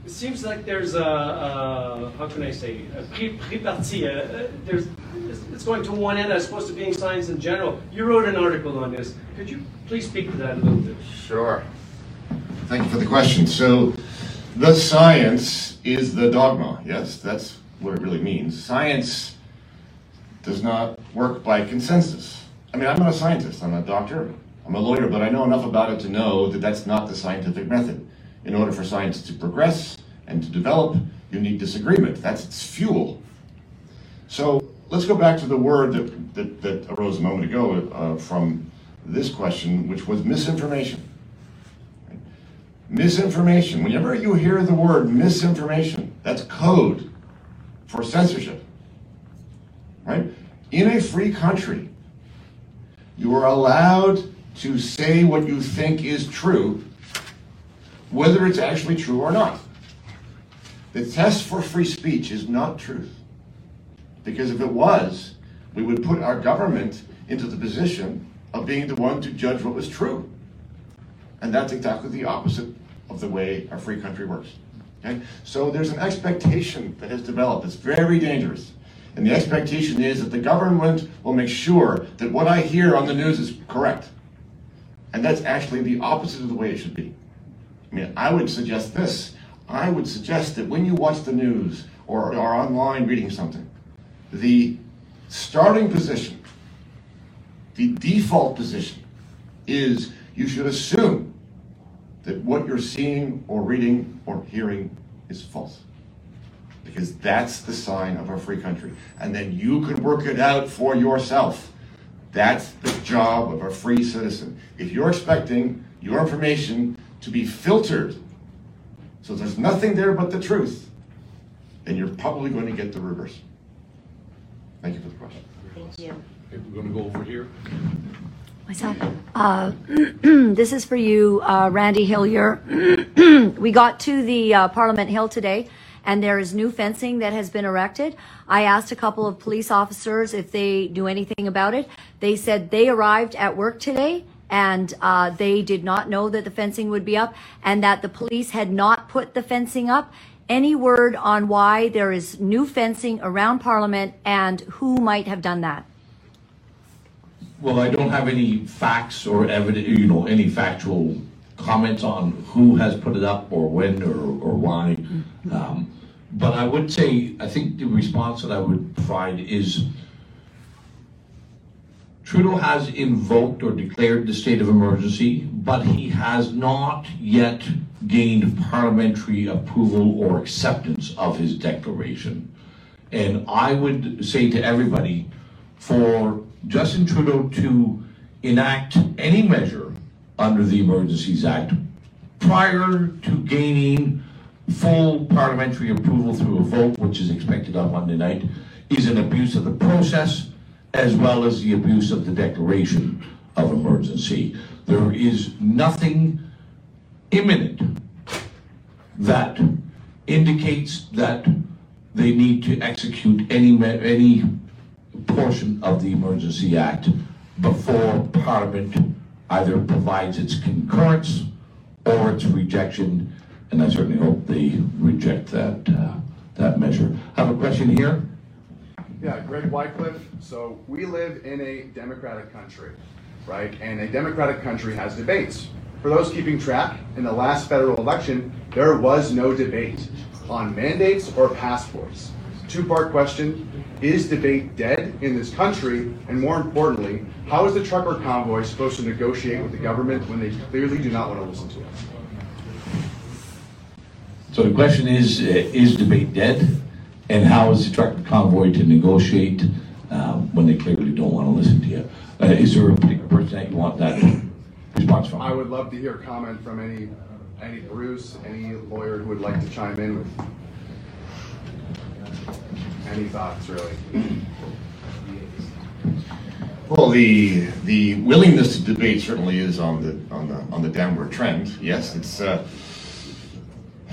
It seems like there's a, a how can I say, a pre- pre-parti, uh, uh, there's, it's- it's going to one end as opposed to being science in general. You wrote an article on this. Could you please speak to that a little bit? Sure. Thank you for the question. So, the science is the dogma. Yes, that's what it really means. Science does not work by consensus. I mean, I'm not a scientist. I'm a doctor. I'm a lawyer, but I know enough about it to know that that's not the scientific method. In order for science to progress and to develop, you need disagreement. That's its fuel. So let's go back to the word that, that, that arose a moment ago uh, from this question, which was misinformation. Misinformation. Whenever you hear the word misinformation, that's code for censorship. Right? In a free country, you are allowed to say what you think is true, whether it's actually true or not. The test for free speech is not truth. Because if it was, we would put our government into the position of being the one to judge what was true. And that's exactly the opposite of the way our free country works. Okay? So there's an expectation that has developed. It's very dangerous. And the expectation is that the government will make sure that what I hear on the news is correct. And that's actually the opposite of the way it should be. I mean, I would suggest this. I would suggest that when you watch the news or are online reading something, the starting position, the default position, is you should assume that what you're seeing or reading or hearing is false. Because that's the sign of a free country. And then you can work it out for yourself. That's the job of a free citizen. If you're expecting your information to be filtered So there's nothing there but the truth, then you're probably going to get the reverse. Thank you for the question. Thank you. Okay, we're gonna go over here. Myself. Uh, this is for you, uh, Randy Hillier. we got to the uh, Parliament Hill today, and there is new fencing that has been erected. I asked a couple of police officers if they knew anything about it. They said they arrived at work today and uh, they did not know that the fencing would be up and that the police had not put the fencing up. Any word on why there is new fencing around Parliament and who might have done that? Well, I don't have any facts or evidence, you know, any factual comments on who has put it up or when or, or why. Um, but I would say, I think the response that I would provide is Trudeau has invoked or declared the state of emergency, but he has not yet gained parliamentary approval or acceptance of his declaration. And I would say to everybody, for Justin Trudeau to enact any measure under the Emergencies Act prior to gaining full parliamentary approval through a vote, which is expected on Monday night, is an abuse of the process as well as the abuse of the declaration of emergency. There is nothing imminent that indicates that they need to execute any, any portion of the Emergency Act before Parliament either provides its concurrence or its rejection, and I certainly hope they reject that, uh, that measure. I have a question here. Yeah, Greg Wycliffe. So we live in a democratic country, right? And a democratic country has debates. For those keeping track, in the last federal election, there was no debate on mandates or passports. Two part question Is debate dead in this country? And more importantly, how is the trucker convoy supposed to negotiate with the government when they clearly do not want to listen to it? So the question is, uh, is debate dead? And how is the trucker convoy to negotiate um, when they clearly don't want to listen to you? Uh, Is there a particular person that you want that I would love to hear comment from any any Bruce, any lawyer who would like to chime in with any thoughts, really. Well, the, the willingness to debate certainly is on the, on the, on the downward trend. Yes, it's, uh,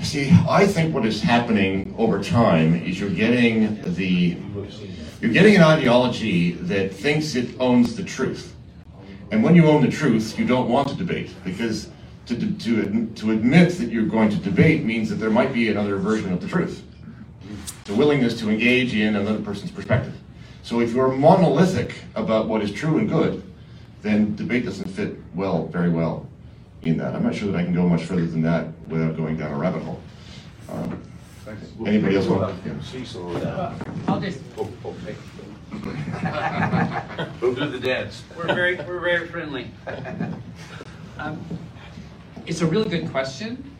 see, I think what is happening over time is you're getting the, you're getting an ideology that thinks it owns the truth. And when you own the truth, you don't want to debate because to, to, to admit that you're going to debate means that there might be another version of the truth. The willingness to engage in another person's perspective. So if you're monolithic about what is true and good, then debate doesn't fit well, very well in that. I'm not sure that I can go much further than that without going down a rabbit hole. Um, Anybody else want? yeah. I'll just. We'll do the dance. We're very, we're very friendly. Um, It's a really good question.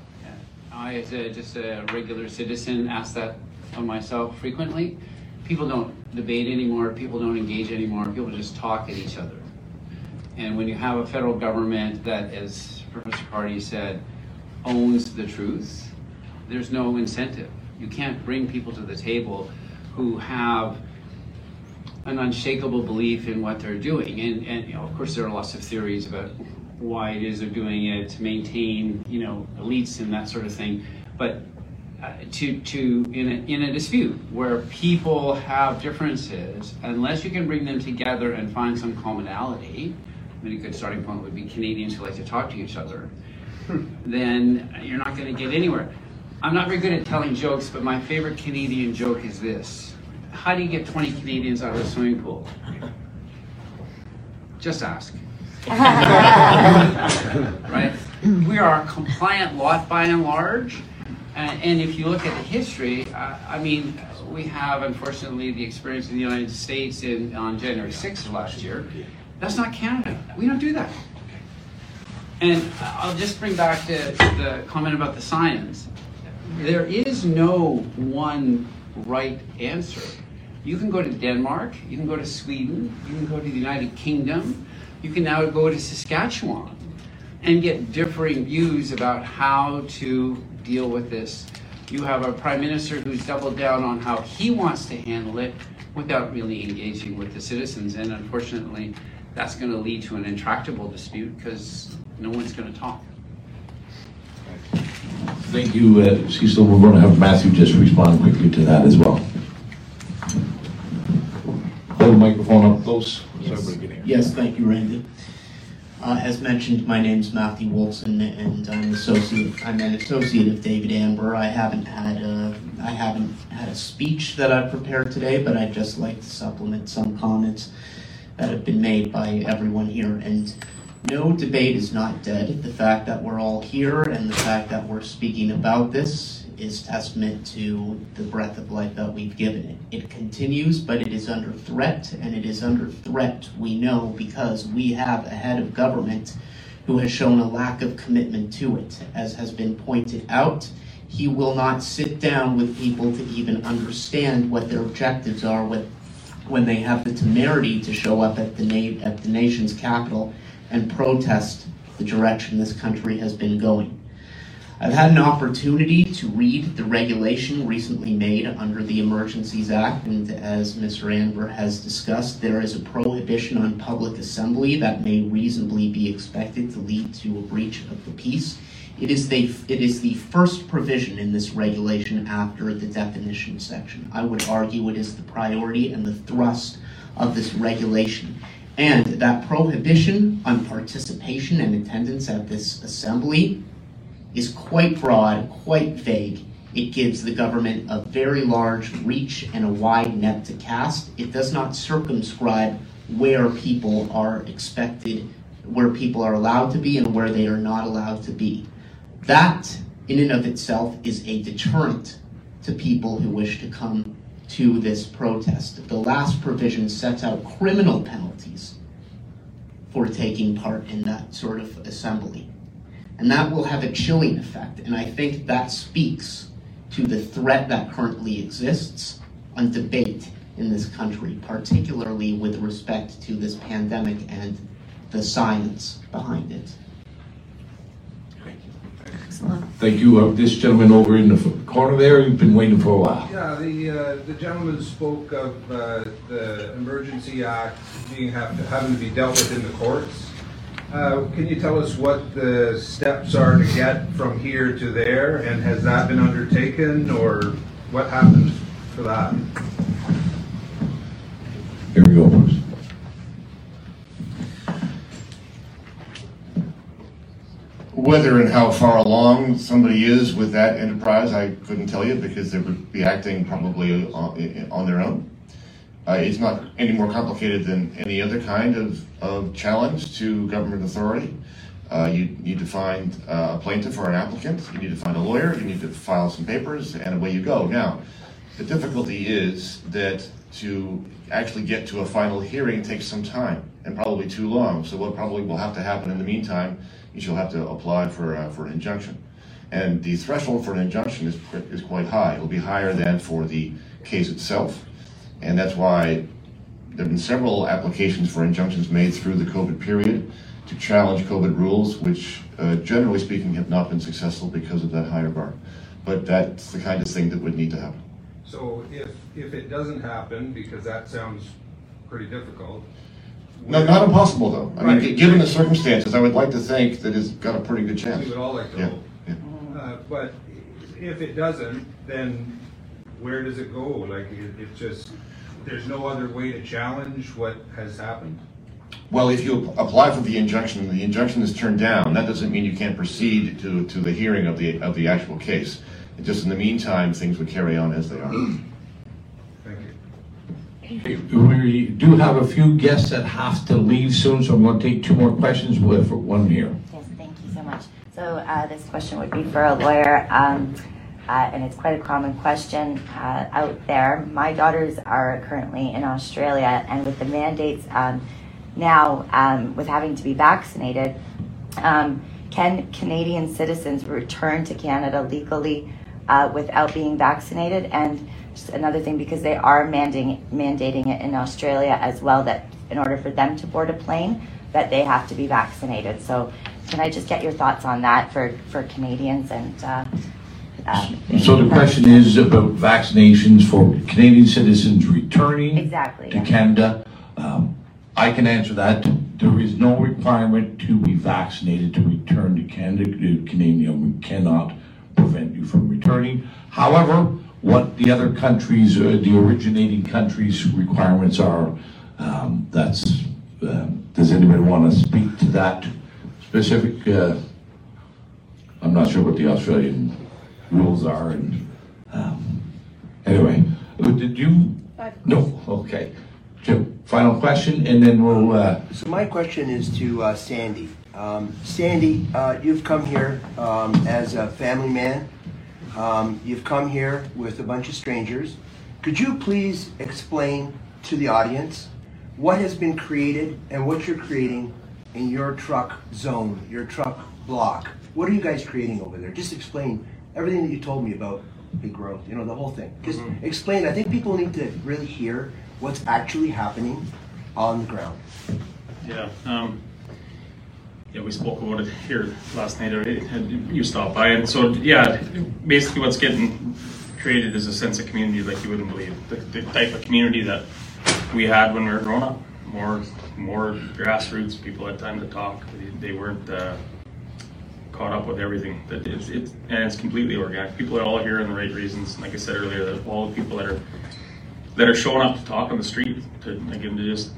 I, as a, just a regular citizen, ask that of myself frequently. People don't debate anymore, people don't engage anymore, people just talk at each other. And when you have a federal government that, as Professor Pardy said, owns the truth, there's no incentive. You can't bring people to the table who have an unshakable belief in what they're doing. And, and you know, of course, there are lots of theories about why it is they're doing it to maintain, you know, elites and that sort of thing. But uh, to, to in, a, in a dispute where people have differences, unless you can bring them together and find some commonality, I mean, a good starting point would be Canadians who like to talk to each other, then you're not going to get anywhere. I'm not very good at telling jokes, but my favorite Canadian joke is this. How do you get 20 Canadians out of a swimming pool? Just ask. right? We are a compliant lot by and large. And, and if you look at the history, uh, I mean, we have unfortunately the experience in the United States in, on January 6th of last year. That's not Canada. We don't do that. And I'll just bring back to the comment about the science. There is no one right answer. You can go to Denmark, you can go to Sweden, you can go to the United Kingdom, you can now go to Saskatchewan and get differing views about how to deal with this. You have a prime minister who's doubled down on how he wants to handle it without really engaging with the citizens. And unfortunately, that's going to lead to an intractable dispute because no one's going to talk. Thank you, uh, Cecil. We're going to have Matthew just respond quickly to that as well. Hold the microphone up close so everybody can hear. Yes, thank you, Randy. Uh, as mentioned, my name is Matthew Wilson, and I'm associate. I'm an associate of David Anber. I haven't had a, I haven't had a speech that I've prepared today, but I'd just like to supplement some comments that have been made by everyone here. And no debate is not dead. The fact that we're all here and the fact that we're speaking about this is testament to the breath of life that we've given it. It continues, but it is under threat, and it is under threat, we know, because we have a head of government who has shown a lack of commitment to it. As has been pointed out, he will not sit down with people to even understand what their objectives are with, when they have the temerity to show up at the, na- at the nation's capital and protest the direction this country has been going. I've had an opportunity to read the regulation recently made under the Emergencies Act, and as Mr. Anber has discussed, there is a prohibition on public assembly that may reasonably be expected to lead to a breach of the peace. It is the it is the first provision in this regulation after the definition section. I would argue it is the priority and the thrust of this regulation. And that prohibition on participation and attendance at this assembly is quite broad, quite vague. It gives the government a very large reach and a wide net to cast. It does not circumscribe where people are expected, where people are allowed to be and where they are not allowed to be. That, in and of itself, is a deterrent to people who wish to come to this protest. The last provision sets out criminal penalties for taking part in that sort of assembly. And that will have a chilling effect. And I think that speaks to the threat that currently exists on debate in this country, particularly with respect to this pandemic and the science behind it. Thank you. Uh, This gentleman over in the corner there, you've been waiting for a while. Yeah, the, uh, the gentleman spoke of, uh, the Emergency Act being, have, having to be dealt with in the courts. Uh, can you tell us what the steps are to get from here to there, and has that been undertaken, or what happens for that? Here we go. Whether and how far along somebody is with that enterprise, I couldn't tell you because they would be acting probably on, on their own. Uh, it's not any more complicated than any other kind of, of challenge to government authority. Uh, you need to find uh, a plaintiff or an applicant, you need to find a lawyer, you need to file some papers, and away you go. Now, the difficulty is that to actually get to a final hearing takes some time and probably too long. So what probably will have to happen in the meantime is you'll have to apply for, uh, for an injunction. And the threshold for an injunction is, is quite high. It'll be higher than for the case itself. And that's why there have been several applications for injunctions made through the COVID period to challenge COVID rules, which uh, generally speaking have not been successful because of that higher bar. But that's the kind of thing that would need to happen. So if, if it doesn't happen, because that sounds pretty difficult. No, not impossible though. I mean, Right. gi- given the circumstances, I would like to think that it's got a pretty good chance. We would all like to Yeah, hope. yeah. Uh, But if it doesn't, then where does it go? Like, it, it just, there's no other way to challenge what has happened? Well, if you apply for the injunction, and the injunction is turned down, that doesn't mean you can't proceed to, to the hearing of the, of the actual case. It Just in the meantime, things would carry on as they are. Thank you. We do have a few guests that have to leave soon, so I'm going to take two more questions with one here. Yes, thank you so much. So uh, this question would be for a lawyer, um, uh, and it's quite a common question uh, out there. My daughters are currently in Australia, and with the mandates um, now, um, with having to be vaccinated, um, can Canadian citizens return to Canada legally uh, without being vaccinated? And just another thing, because they are mandating mandating it in Australia as well, that in order for them to board a plane, that they have to be vaccinated. So, can I just get your thoughts on that for for Canadians and uh, um, So the question is about vaccinations for Canadian citizens returning Exactly, to yeah. Canada. Um, I can answer that. There is no requirement to be vaccinated to return to Canada. The Canadian, we cannot prevent you from returning. However, what the other countries, uh, the originating countries' requirements are, um, that's, um, does anybody want to speak to that specific? uh, I'm not sure what the Australian rules are and, um, anyway, uh, did you? No, okay. Jim, final question and then we'll, uh, So my question is to uh, Sandy. Um, Sandy, uh, you've come here um, as a family man. Um, you've come here with a bunch of strangers. Could you please explain to the audience what has been created and what you're creating in your truck zone, your truck block? What are you guys creating over there? Just explain everything that you told me about big growth, you know, the whole thing. Just Mhm. explain. I think people need to really hear what's actually happening on the ground. Yeah, um, yeah, we spoke about it here last night, or you stopped by, and so, yeah, basically what's getting created is a sense of community like you wouldn't believe. The, the type of community that we had when we were growing up, more, more grassroots, people had time to talk, they, they weren't, uh, caught up with everything. That it's, it's, and it's completely organic. People are all here in the right reasons. Like I said earlier, that all the people that are that are showing up to talk on the street, to like, it's just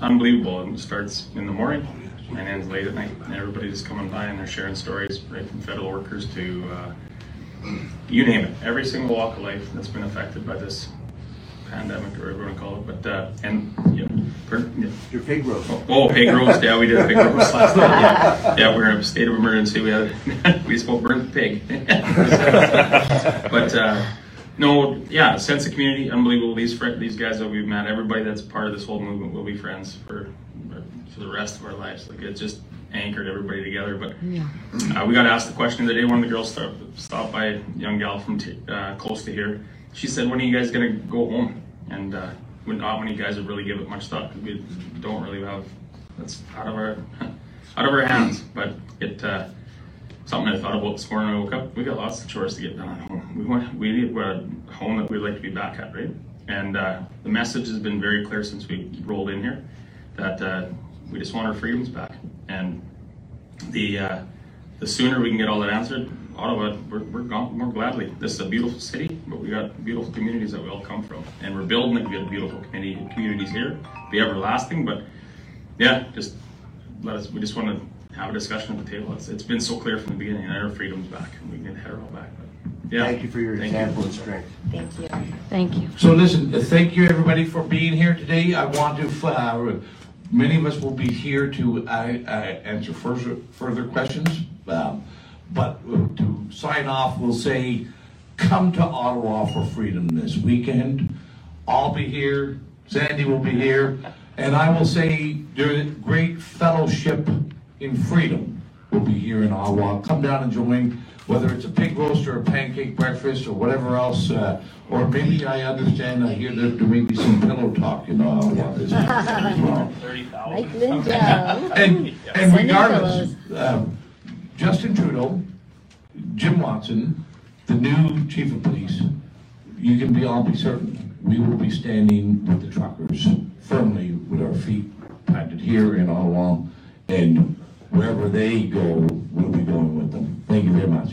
unbelievable. And it starts in the morning and ends late at night. And everybody just coming by and they're sharing stories, right from federal workers to uh, you name it. Every single walk of life that's been affected by this pandemic, or whatever you want to call it. But uh, and you know, per, yeah. Your pig roast. Oh, oh, pig roast. Yeah, we did a pig roast last night. Yeah, yeah we were in a state of emergency. We had we spoke burnt pig. but uh, no, yeah, sense of community, unbelievable. These fr- these guys that we've met, everybody that's part of this whole movement will be friends for for the rest of our lives. Like it just anchored everybody together. But uh, we got asked the question the day one of the girls stopped, stopped by, a young gal from t- uh, close to here. She said, "When are you guys gonna go home?" And uh, not many guys would really give it much thought we don't really have that's out of our out of our hands. But it uh, something I thought about this morning. when I woke up. We got lots of chores to get done at home. We want we need a home that we'd like to be back at, right? And uh, the message has been very clear since we rolled in here that uh, we just want our freedoms back. And the uh, the sooner we can get all that answered, Ottawa, we're, we're gone more gladly. This is a beautiful city, but we got beautiful communities that we all come from, and we're building it. We got beautiful community communities here, be everlasting. But yeah, just let us. We just want to have a discussion at the table. It's, it's been so clear from the beginning, and our freedom's back, and we can head her all back. But yeah, Thank you for your Thank example you. and strength. Thank you. Thank you. So listen, uh, thank you everybody for being here today. I want to, uh, many of us will be here to uh, uh, answer further, further questions. Um, But to sign off, we'll say, come to Ottawa for freedom this weekend. I'll be here, Sandy will be here, and I will say, there's great fellowship in freedom will be here in Ottawa. Come down and join, whether it's a pig roast or a pancake breakfast or whatever else. Uh, or maybe I understand, I hear that there may be some pillow talk in Ottawa this weekend as well. Mike Lindell. And, and Sending regardless, pillows. um, Justin Trudeau, Jim Watson, the new chief of police, you can be all be certain, we will be standing with the truckers firmly with our feet planted here in Ottawa. And wherever they go, we'll be going with them. Thank you very much.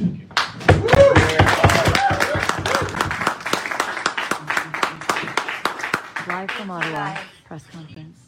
Live from Ottawa, press conference.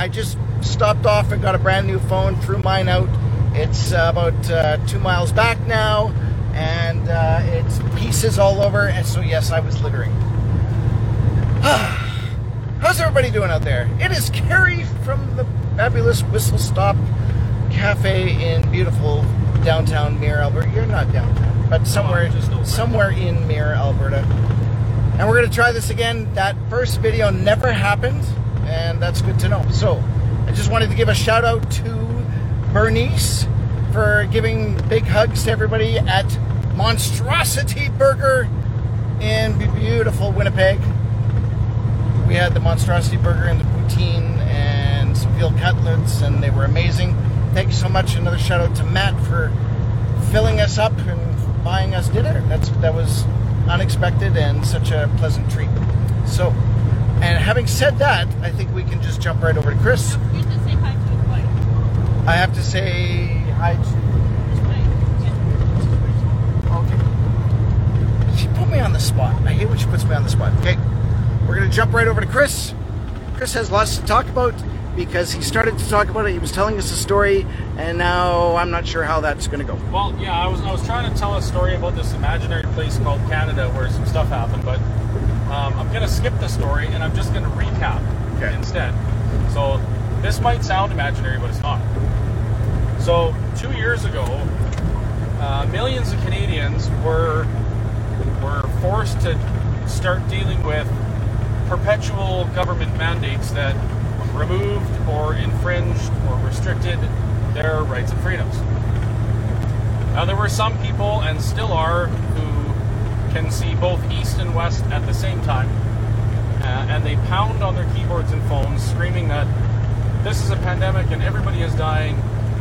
I just stopped off and got a brand new phone, threw mine out. It's uh, about uh, two miles back now, and uh, it's pieces all over. And so, yes, I was littering. How's everybody doing out there? It is Carrie from the fabulous Whistle Stop Cafe in beautiful downtown Mirror, Alberta. You're not downtown, but somewhere, somewhere in Mirror, Alberta. And we're going to try this again. That first video never happened, that's good to know. So, I just wanted to give a shout out to Bernice for giving big hugs to everybody at Monstrosity Burger in beautiful Winnipeg. We had the Monstrosity Burger and the poutine and some veal cutlets, and they were amazing. Thank you so much. Another shout out to Matt for filling us up and buying us dinner. That's that was unexpected and such a pleasant treat. So, and having said that, I think we can just jump right over to Chris. I have to say hi to. Okay. She put me on the spot. I hate when she puts me on the spot. Okay. We're going to jump right over to Chris. Chris has lots to talk about because he started to talk about it. He was telling us a story, and now I'm not sure how that's going to go. Well, yeah, I was I was trying to tell a story about this imaginary place called Canada where some stuff happened, but um, I'm gonna skip the story and I'm just gonna recap instead. So this might sound imaginary, but it's not. So two years ago, uh, millions of Canadians were were forced to start dealing with perpetual government mandates that removed or infringed or restricted their rights and freedoms. Now, there were some people, and still are, who can see both east and west at the same time, and they pound on their keyboards and phones, screaming that this is a pandemic and everybody is dying,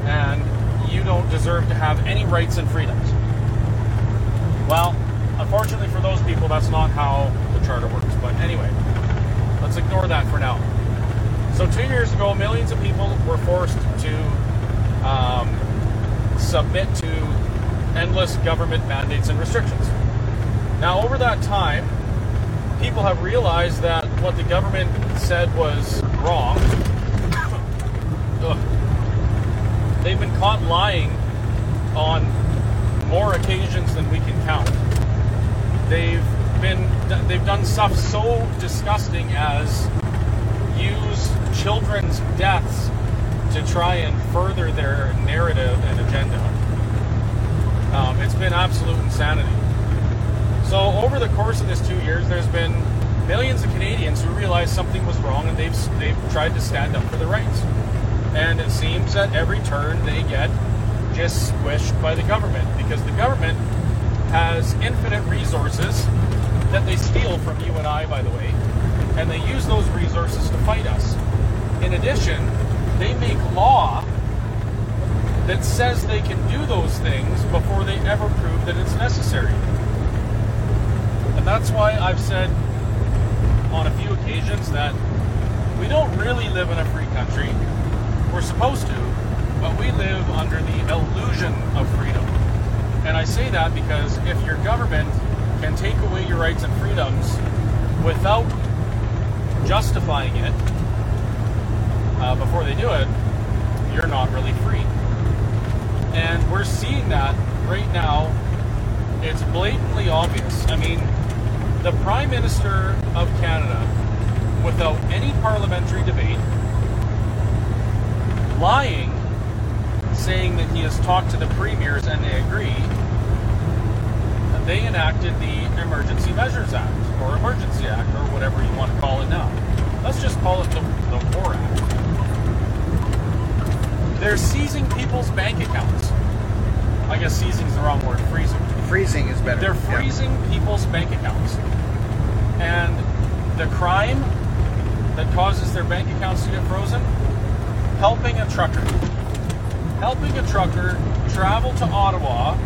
and you don't deserve to have any rights and freedoms. Well, unfortunately for those people, that's not how the Charter works. But anyway, let's ignore that for now. So two years ago, millions of people were forced to um, submit to endless government mandates and restrictions. Now, over that time, people have realized that what the government said was wrong. They've been caught lying on more occasions than we can count. They've been they've done stuff so disgusting as use children's deaths to try and further their narrative and agenda. Um, it's been absolute insanity. So over the course of this two years, there's been millions of Canadians who realized something was wrong and they've they've tried to stand up for their rights. And it seems that every turn they get just squished by the government because the government has infinite resources that they steal from you and I, by the way, and they use those resources to fight us. In addition, they make law that says they can do those things before they ever prove that it's necessary. And that's why I've said on a few occasions that we don't really live in a free country. We're supposed to, but we live under the illusion of freedom. And I say that because if your government can take away your rights and freedoms without justifying it uh, before they do it, you're not really free. And we're seeing that right now. It's blatantly obvious. I mean, the Prime Minister of Canada, without any parliamentary debate, lying, saying that he has talked to the premiers and they agree, they enacted the Emergency Measures Act, or Emergency Act, or whatever you want to call it now. Let's just call it the, the War Act. They're seizing people's bank accounts. I guess seizing is the wrong word, freezing. Freezing is better. They're yeah. freezing people's bank accounts. And the crime that causes their bank accounts to get frozen, helping a trucker. Helping a trucker travel to Ottawa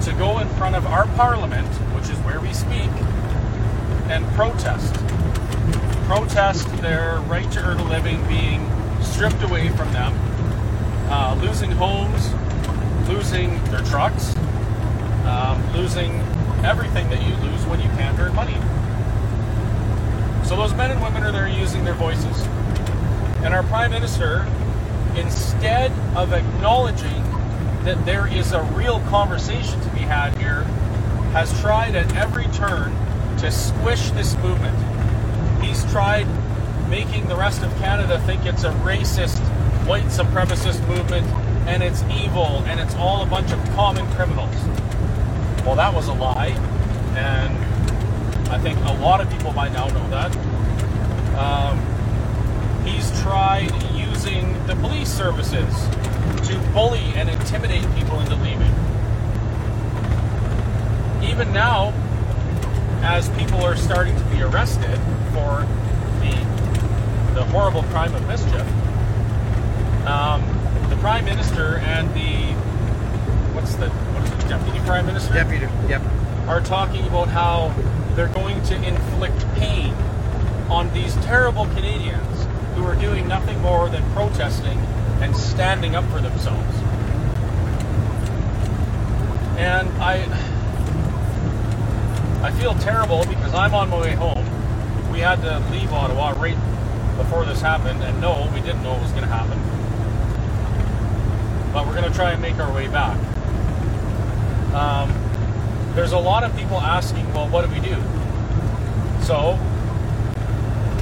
to go in front of our parliament, which is where we speak, and protest. protest their right to earn a living being stripped away from them, uh, losing homes, losing their trucks, um, losing everything that you lose when you can't earn money. So those men and women are there using their voices. And our Prime Minister, instead of acknowledging that there is a real conversation to be had here, has tried at every turn to squish this movement. He's tried making the rest of Canada think it's a racist, white supremacist movement and it's evil and it's all a bunch of common criminals. Well, that was a lie, and I think a lot of people by now know that. Um, he's tried using the police services to bully and intimidate people into leaving. Even now, as people are starting to be arrested for the the horrible crime of mischief, um, the prime minister and the what's the deputy prime minister? Deputy, yep. Are talking about how they're going to inflict pain on these terrible Canadians who are doing nothing more than protesting and standing up for themselves. And I I feel terrible because I'm on my way home. We had to leave Ottawa right before this happened, and no, we didn't know it was going to happen. But we're going to try and make our way back. Um, there's a lot of people asking, well, what do we do? So,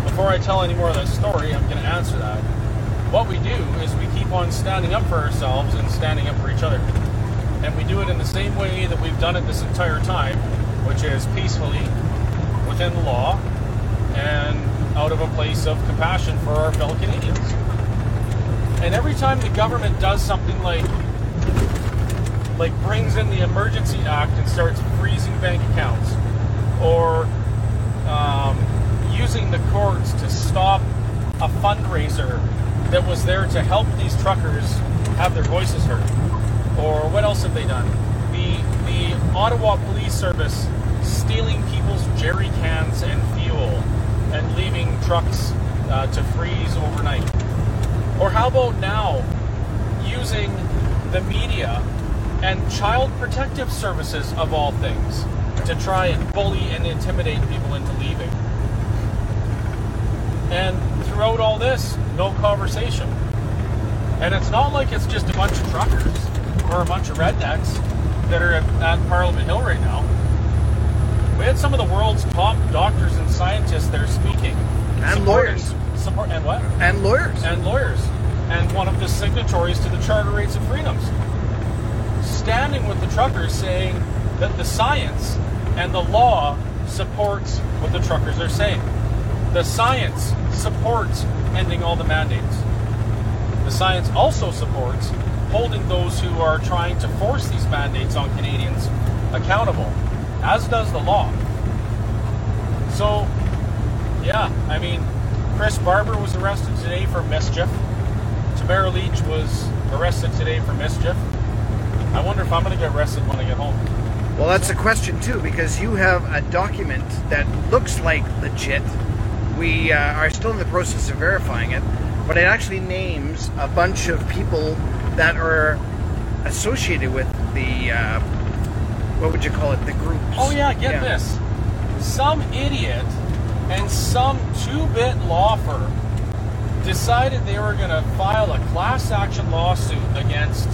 before I tell any more of that story, I'm going to answer that. What we do is we keep on standing up for ourselves and standing up for each other. And we do it in the same way that we've done it this entire time, which is peacefully, within the law, and out of a place of compassion for our fellow Canadians. And every time the government does something like like brings in the Emergency Act and starts freezing bank accounts, or um, using the courts to stop a fundraiser that was there to help these truckers have their voices heard, or what else have they done? The the Ottawa Police Service stealing people's jerry cans and fuel and leaving trucks uh, to freeze overnight. Or how about now using the media and child protective services of all things to try and bully and intimidate people into leaving? And throughout all this, no conversation. And it's not like it's just a bunch of truckers or a bunch of rednecks that are at, Parliament Hill right now. We had some of the world's top doctors and scientists there speaking. And lawyers. Support, and what? And lawyers. And lawyers. And one of the signatories to the Charter Rights and Freedoms. Standing with the truckers saying that the science and the law supports what the truckers are saying. The science supports ending all the mandates. The science also supports holding those who are trying to force these mandates on Canadians accountable, as does the law. So, yeah, I mean, Chris Barber was arrested today for mischief. Tamara Lich was arrested today for mischief. I wonder if I'm going to get arrested when I get home. Well, that's a question too, because you have a document that looks like legit. We uh, are still in the process of verifying it, but it actually names a bunch of people that are associated with the, uh, what would you call it, the groups. Oh yeah, get this. Some idiot and some two-bit law firm decided they were going to file a class action lawsuit against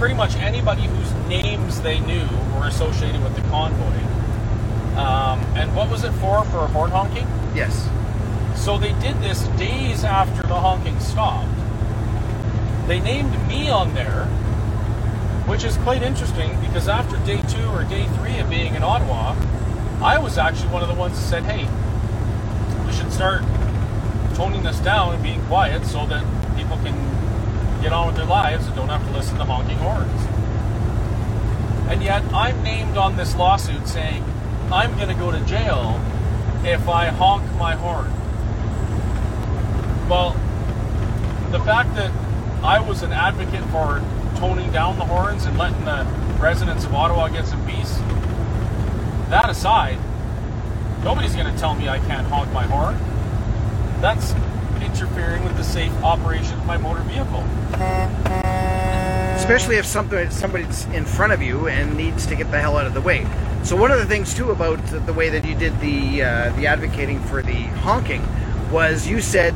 pretty much anybody whose names they knew were associated with the convoy. Um, and what was it for? For horn honking? Yes. So they did this days after the honking stopped. They named me on there, which is quite interesting because after day two or day three of being in Ottawa, I was actually one of the ones that said, hey, we should start toning this down and being quiet so that people can get on with their lives and don't have to listen to honking horns. And yet I'm named on this lawsuit saying I'm going to go to jail if I honk my horn. Well, the fact that I was an advocate for toning down the horns and letting the residents of Ottawa get some peace, that aside, Nobody's going to tell me I can't honk my horn. That's interfering with the safe operation of my motor vehicle. especially if something somebody's in front of you and needs to get the hell out of the way. So one of the things too about the, way that you did the uh, the advocating for the honking was you said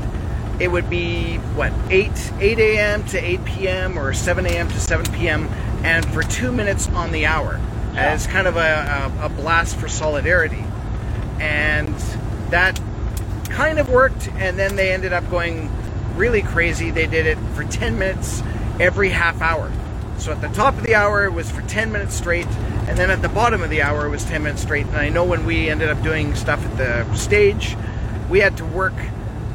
it would be what 8 8 a.m. to 8 p.m. or 7 a.m. to 7 p.m. and for two minutes on the hour as kind of a, a, a blast for solidarity, and that kind of worked. And then they ended up going really crazy. They did it for 10 minutes every half hour. So at the top of the hour it was for 10 minutes straight, and then at the bottom of the hour it was 10 minutes straight. And I know when we ended up doing stuff at the stage, we had to work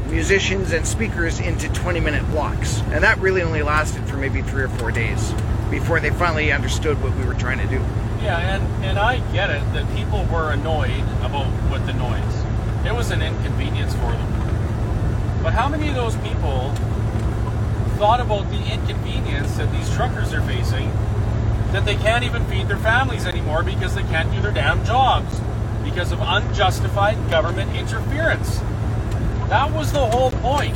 musicians and speakers into 20 minute blocks. And that really only lasted for maybe three or four days before they finally understood what we were trying to do. Yeah, and, and I get it that people were annoyed about with the noise. It was an inconvenience for them. But how many of those people thought about the inconvenience that these truckers are facing that they can't even feed their families anymore because they can't do their damn jobs because of unjustified government interference? That was the whole point.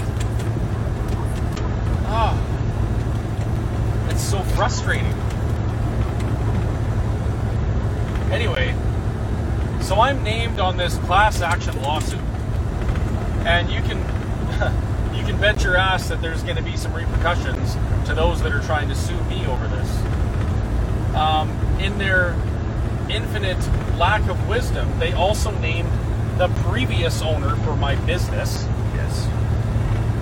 Ah, it's so frustrating. Anyway, so I'm named on this class action lawsuit, and you can you can bet your ass that there's going to be some repercussions to those that are trying to sue me over this. Um, in their infinite lack of wisdom, they also named the previous owner for my business. Yes.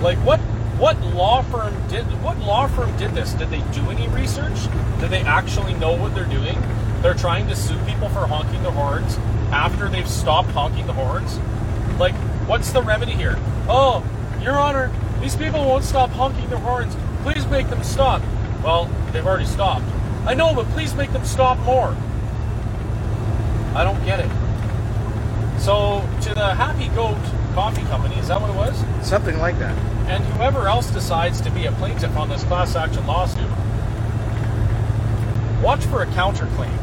Like what? What law firm did? What law firm did this? Did they do any research? Did they actually know what they're doing? They're trying to sue people for honking the horns after they've stopped honking the horns. Like, what's the remedy here? Oh, Your Honor, these people won't stop honking their horns. Please make them stop. Well, they've already stopped. I know, but please make them stop more. I don't get it. So, to the Happy Goat Coffee Company, is that what it was? Something like that. And whoever else decides to be a plaintiff on this class action lawsuit, watch for a counterclaim.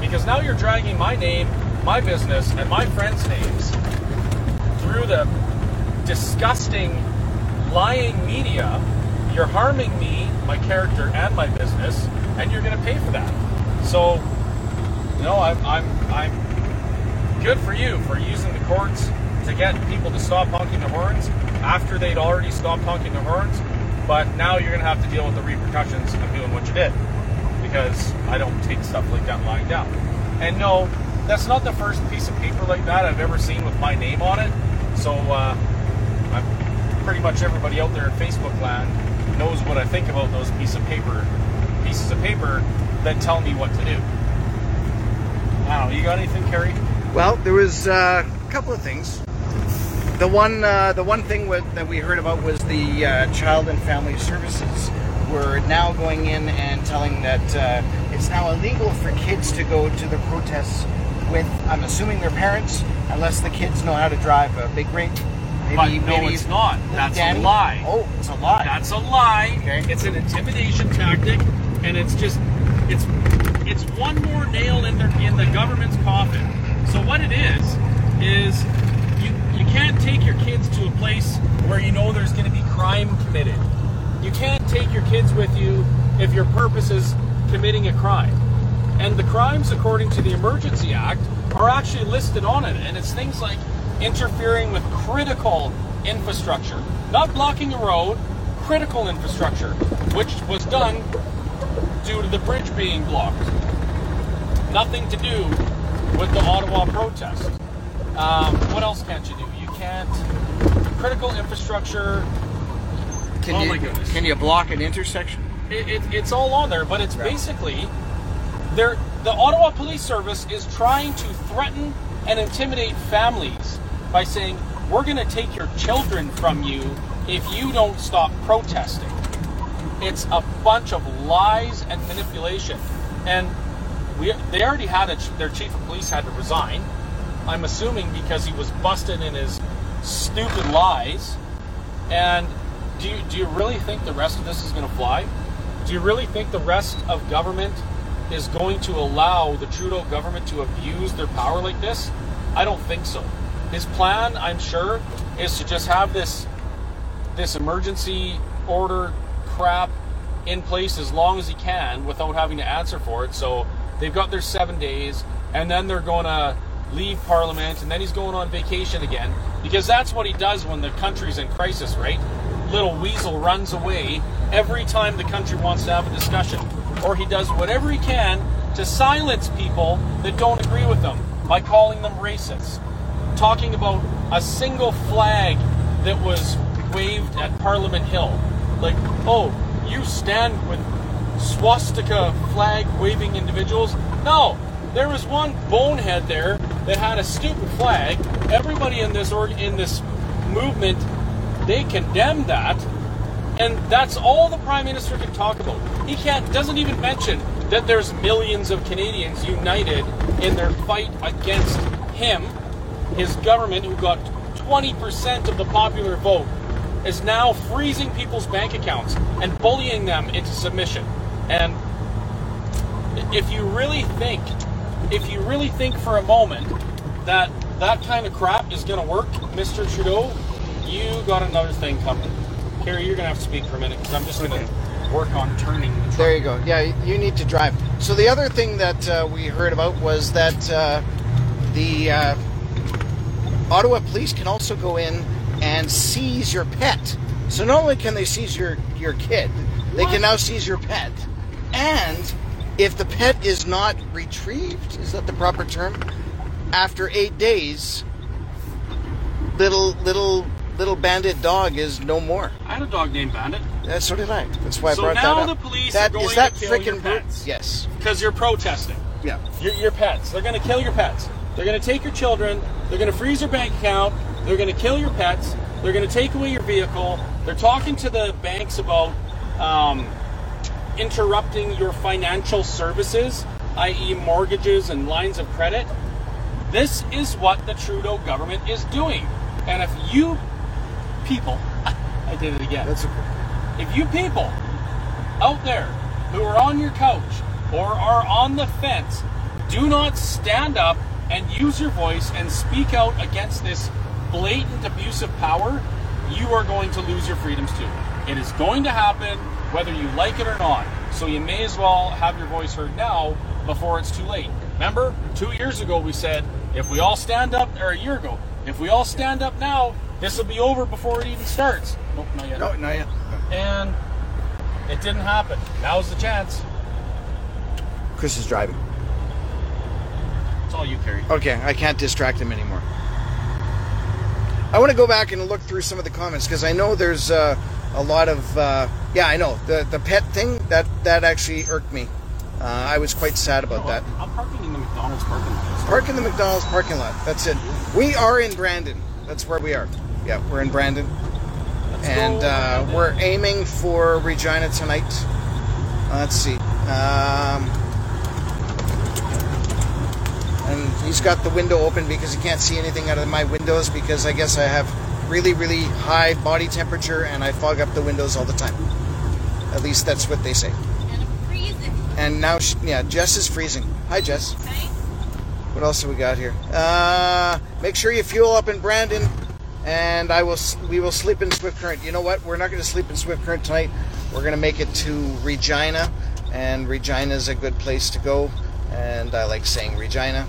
Because now you're dragging my name, my business, and my friends' names through the disgusting, lying media. You're harming me, my character, and my business, and you're going to pay for that. So, you know, I'm, I'm, I'm good for you for using the courts to get people to stop honking the horns after they'd already stopped honking the horns. But now you're going to have to deal with the repercussions of doing what you did because I don't take stuff like that lying down. And no, that's not the first piece of paper like that I've ever seen with my name on it. So uh, I'm, pretty much everybody out there in Facebook land knows what I think about those piece of paper, pieces of paper that tell me what to do. I. You got anything, Kerry? Well, there was uh, a couple of things. The one, uh, the one thing with, that we heard about was the uh, Child and Family Services were now going in and telling that uh, it's now illegal for kids to go to the protests with, I'm assuming, their parents, unless the kids know how to drive a big rig. but no, it's not. That's Danny? a lie. Oh, it's a lie. That's a lie. It's an intimidation tactic, and it's just it's it's one more nail in the in the government's coffin. So what it is is you you can't take your kids to a place where you know there's going to be crime committed. You can't take your kids with you if your purpose is committing a crime. And the crimes, according to the Emergency Act, are actually listed on it. And it's things like interfering with critical infrastructure, not blocking a road, critical infrastructure, which was done due to the bridge being blocked. Nothing to do with the Ottawa protest. Um, what else can't you do? You can't. Critical infrastructure. Can oh you, my goodness. Can you block an intersection? It, it, it's all on there, but it's basically they're, the Ottawa Police Service is trying to threaten and intimidate families by saying, We're going to take your children from you if you don't stop protesting. It's a bunch of lies and manipulation. And we, they already had a, their chief of police had to resign. I'm assuming because he was busted in his stupid lies. And do you, do you really think the rest of this is going to fly? Do you really think the rest of government is going to allow the Trudeau government to abuse their power like this? I don't think so. His plan, I'm sure, is to just have this this emergency order crap in place as long as he can without having to answer for it. So they've got their seven days, and then they're going to leave Parliament, and then he's going on vacation again because that's what he does when the country's in crisis, right? Little weasel runs away every time the country wants to have a discussion, or he does whatever he can to silence people that don't agree with him by calling them racists, talking about a single flag that was waved at Parliament Hill. Like, oh, you stand with swastika flag waving individuals? No, there was one bonehead there that had a stupid flag. Everybody in this org- in this movement, they condemned that, and that's all the prime minister can talk about. He can't doesn't even mention that there's millions of Canadians united in their fight against him, his government, who got 20% of the popular vote, is now freezing people's bank accounts and bullying them into submission. And if you really think, if you really think for a moment that that kind of crap is going to work, Mr. Trudeau, you got another thing coming. Carrie, you're going to have to speak for a minute because I'm just going to work on turning. the truck. There you go. Yeah, you need to drive. So the other thing that uh, we heard about was that uh, the uh, Ottawa police can also go in and seize your pet. So not only can they seize your your kid, they can now seize your pet. And if the pet is not retrieved, is that the proper term? After eight days, little little little bandit dog is no more. I had a dog named Bandit. Yeah, so did I. That's why I so brought now that the up. police That- are going is that to kill your pets. Yes. Because you're protesting. Yeah. Your, your pets. They're going to kill your pets. They're going to take your children. They're going to freeze your bank account. They're going to kill your pets. They're going to take away your vehicle. They're talking to the banks about um, interrupting your financial services, i.e., mortgages and lines of credit. This is what the Trudeau government is doing. And if you people, I did it again. That's okay. If you people out there who are on your couch or are on the fence do not stand up and use your voice and speak out against this blatant abuse of power, you are going to lose your freedoms too. It is going to happen whether you like it or not. So you may as well have your voice heard now before it's too late. Remember, two years ago we said if we all stand up, or a year ago, if we all stand up now, this will be over before it even starts. Nope, not yet. No, not yet. And it didn't happen. Now's the chance. Chris is driving. It's all you, Carrie. Okay, I can't distract him anymore. I want to go back and look through some of the comments because I know there's uh, a lot of uh, yeah, I know the the pet thing that that actually irked me. Uh, I was quite sad about that. I'm parking in the McDonald's parking lot. Park in the McDonald's parking lot. That's it. We are in Brandon. That's where we are. Yeah, we're in Brandon, and uh, we're aiming for Regina tonight. Uh, let's see. Um, and he's got the window open because he can't see anything out of my windows because I guess I have really, really high body temperature and I fog up the windows all the time. At least that's what they say. And freezing. And now, she, yeah, Jess is freezing. Hi, Jess. What else have we got here? Uh, make sure you fuel up in Brandon, and I will. We will sleep in Swift Current. You know what? We're not going to sleep in Swift Current tonight. We're going to make it to Regina, and Regina is a good place to go. And I like saying Regina.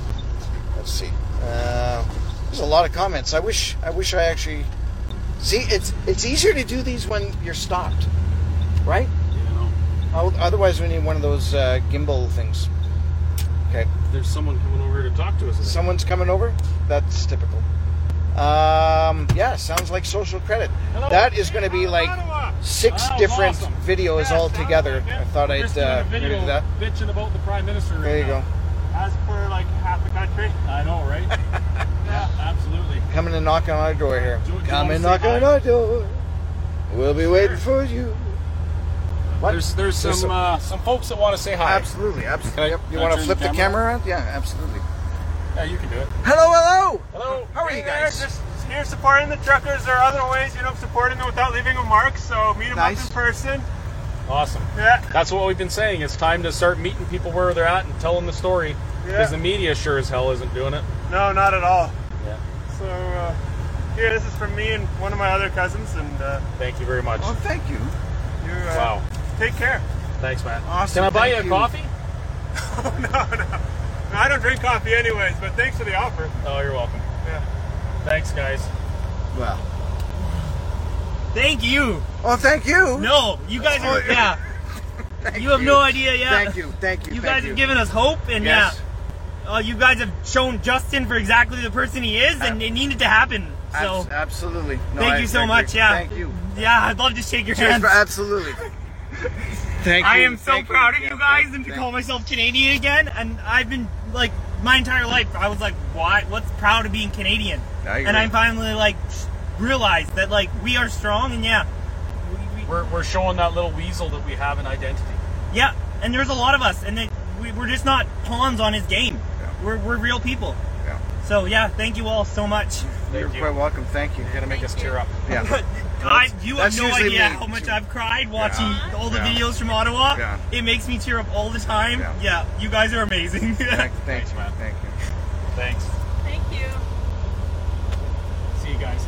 Let's see. Uh, there's a lot of comments. I wish. I wish I actually. See, it's it's easier to do these when you're stopped, right? Oh, Otherwise, we need one of those uh, gimbal things. Okay. There's someone coming over here to talk to us. Someone's coming over? That's typical. Um, yeah, sounds like social credit. That is going to be like six different awesome. videos all together. I thought I'd uh, video do that. bitching about the prime minister. Right There you now. go. As per like half the country. I know, right? yeah, absolutely. Coming and knock on our door here. Do- do Come and knock on our door. We'll be waiting for you. What? There's there's There's some some- uh, some folks that want to say hi. Absolutely, absolutely. Yep. You want to flip the camera? camera around? Yeah, absolutely. Yeah, you can do it. Hello, hello. Hello. How are you guys? Just here supporting the truckers. There are other ways, you know, supporting them without leaving a mark. So meet them Nice. up in person. Awesome. Yeah. That's what we've been saying. It's time to start meeting people where they're at and telling the story. Yeah. Because the media sure as hell isn't doing it. No, not at all. Yeah. So uh, here, this is from me and one of my other cousins, and uh, Thank you very much. Oh, thank you. You uh, Wow. Take care. Thanks, man. Awesome. Can I buy you a you. coffee? Oh, no, no. I don't drink coffee anyways, but thanks for the offer. Oh, you're welcome. Yeah. Thanks, guys. Well. Thank you. Oh, thank you. No, you guys are. Oh, Yeah. Thank you have no idea. Yeah. Thank you. Thank you. You thank guys you. have given us hope, and Yes. yeah, uh, you guys have shown Justin for exactly the person he is, and it needed to happen. So Abs- absolutely. No, thank I- you so I agree. much. Yeah. Thank you. Yeah, I'd love to shake your Cheers hands. for- absolutely. Thank you. I am so Thank you. proud of you guys thank- and to thank- call myself Canadian again. And I've been like my entire life, I was like, why? What's proud of being Canadian? I and I finally like realized that like we are strong, and yeah, We're, we're showing that little weasel that we have an identity. yeah. And there's a lot of us, and they, we, we're just not pawns on his game. We're, we're real people. Yeah. So yeah, thank you all so much. You're quite welcome. Thank you. You're gonna make us tear up. Yeah. I, you have That's no usually idea me, how much too. I've cried watching Yeah. all the Yeah. videos from Ottawa. Yeah. It makes me tear up all the time. Yeah. Yeah, you guys are amazing. Thank, thank you, man. Thank you. Thanks. Thank you. See you guys.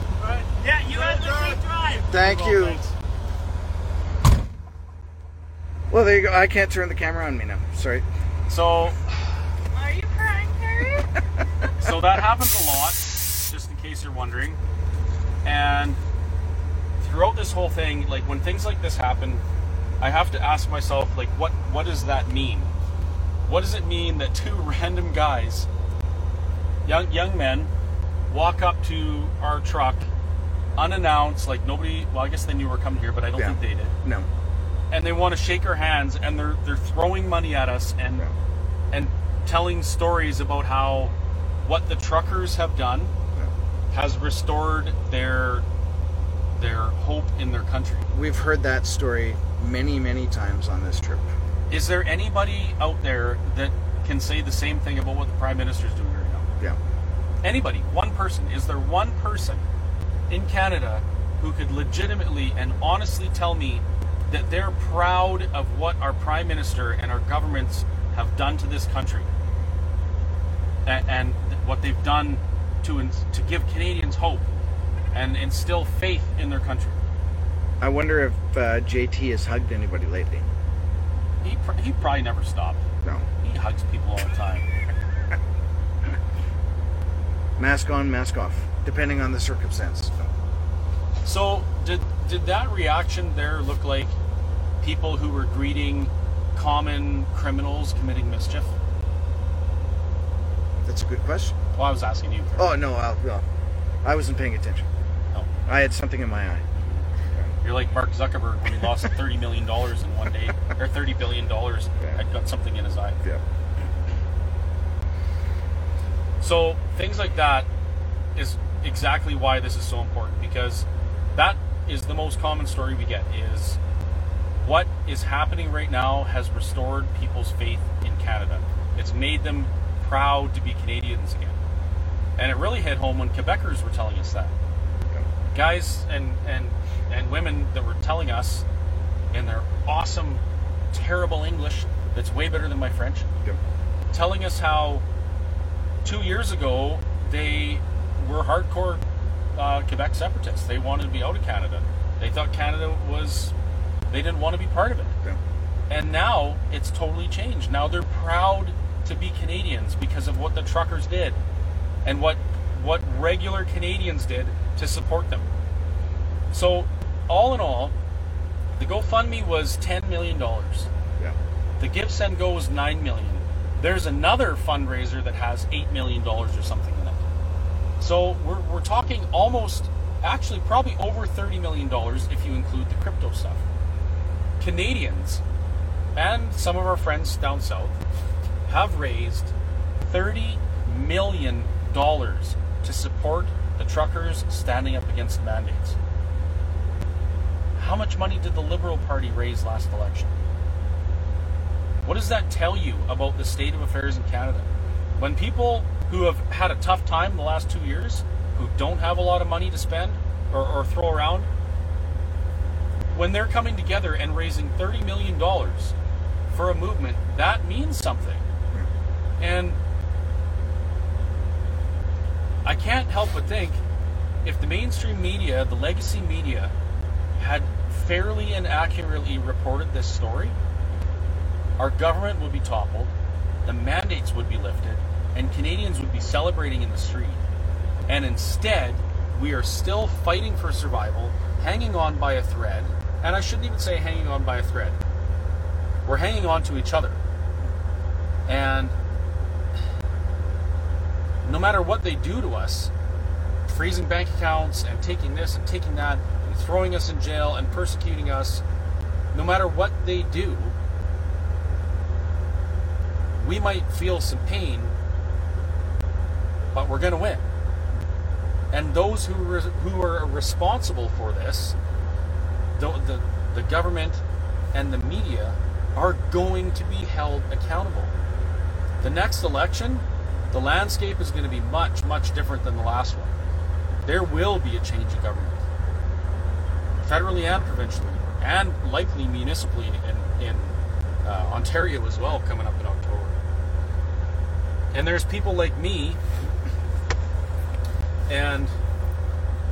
Yeah, you have a safe drive. Thank Well, you. thanks. Well, there you go. I can't turn the camera on me now. Sorry. So, Are you crying, Harry? So that happens a lot, just in case you're wondering. And throughout this whole thing, like when things like this happen, I have to ask myself, like, what what does that mean? What does it mean that two random guys, young young men, walk up to our truck unannounced, like nobody? Well, I guess they knew we were coming here, but I don't Yeah. think they did. No. And they want to shake our hands, and they're they're throwing money at us and and telling stories about how what the truckers have done has restored their their hope in their country. We've heard that story many, many times on this trip. Is there anybody out there that can say the same thing about what the prime minister is doing right now? Yeah. Anybody? One person? Is there one person in Canada who could legitimately and honestly tell me that they're proud of what our prime minister and our governments have done to this country and, and what they've done to to give Canadians hope and instill faith in their country? I wonder if uh, JT has hugged anybody lately. He pr- he probably never stopped. No. He hugs people all the time. Mask on, mask off, depending on the circumstance. So did did that reaction there look like people who were greeting common criminals committing mischief? That's a good question. Well, I was asking you. Oh no, I'll, well, I wasn't paying attention. Oh. I had something in my eye. You're like Mark Zuckerberg when he lost thirty million dollars in one day, or thirty billion dollars. Had got something in his eye. Yeah. So things like that is exactly why this is so important because that is the most common story we get is what is happening right now has restored people's faith in Canada. It's made them proud to be Canadians again. And it really hit home when Quebecers were telling us that. Guys and and and women that were telling us in their awesome, terrible English that's way better than my French, telling us how two years ago they were hardcore uh, Quebec separatists. They wanted to be out of Canada. They thought Canada was, they didn't want to be part of it. And now it's totally changed. Now they're proud to be Canadians because of what the truckers did and what what regular Canadians did to support them. So, all in all, the GoFundMe was ten million dollars. Yeah. The Give Send Go was nine million. There's another fundraiser that has eight million dollars or something in it. So we're we're talking almost, actually, probably over thirty million dollars if you include the crypto stuff. Canadians and some of our friends down south have raised thirty million dollars to support the truckers standing up against mandates. How much money did the Liberal Party raise last election? What does that tell you about the state of affairs in Canada? When people who have had a tough time the last two years, who don't have a lot of money to spend or, or throw around, when they're coming together and raising $30 million for a movement, that means something. And I can't help but think if the mainstream media, the legacy media, had fairly and accurately reported this story, our government would be toppled, the mandates would be lifted, and Canadians would be celebrating in the street. And instead, we are still fighting for survival, hanging on by a thread. And I shouldn't even say hanging on by a thread. We're hanging on to each other. And no matter what they do to us, freezing bank accounts and taking this and taking that and throwing us in jail and persecuting us, no matter what they do, we might feel some pain, but we're going to win. And those who re- who are responsible for this, the, the the government and the media, are going to be held accountable. The next election, the landscape is going to be much much different than the last one. There will be a change in government, federally and provincially, and likely municipally in in uh, Ontario as well, coming up in October. And there's people like me and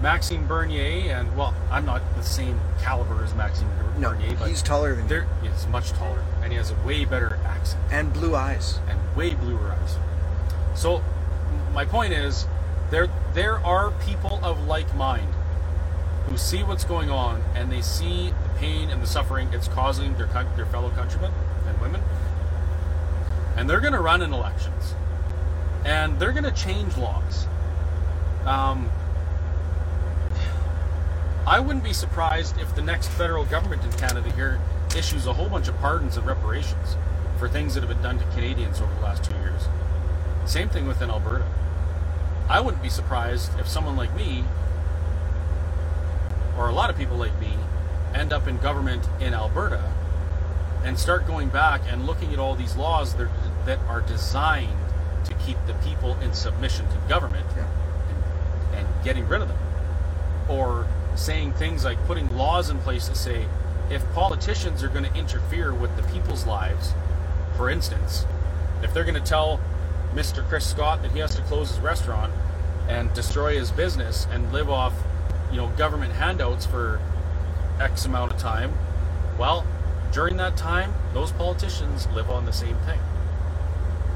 Maxime Bernier, and well, I'm not the same caliber as Maxime No, Bernier, but he's taller than there, He's much taller, and he has a way better accent and blue eyes, and way bluer eyes. So, my point is, there there are people of like mind who see what's going on, and they see the pain and the suffering it's causing their their fellow countrymen and women, and they're going to run in elections, and they're going to change laws. Um, I wouldn't be surprised if the next federal government in Canada here issues a whole bunch of pardons and reparations for things that have been done to Canadians over the last two. Same thing within Alberta. I wouldn't be surprised if someone like me, or a lot of people like me, end up in government in Alberta and start going back and looking at all these laws that, that are designed to keep the people in submission to government and, and getting rid of them. Or saying things like putting laws in place to say if politicians are going to interfere with the people's lives, for instance, if they're going to tell Mr. Chris Scott that he has to close his restaurant and destroy his business and live off, you know, government handouts for X amount of time, well, during that time, those politicians live on the same thing.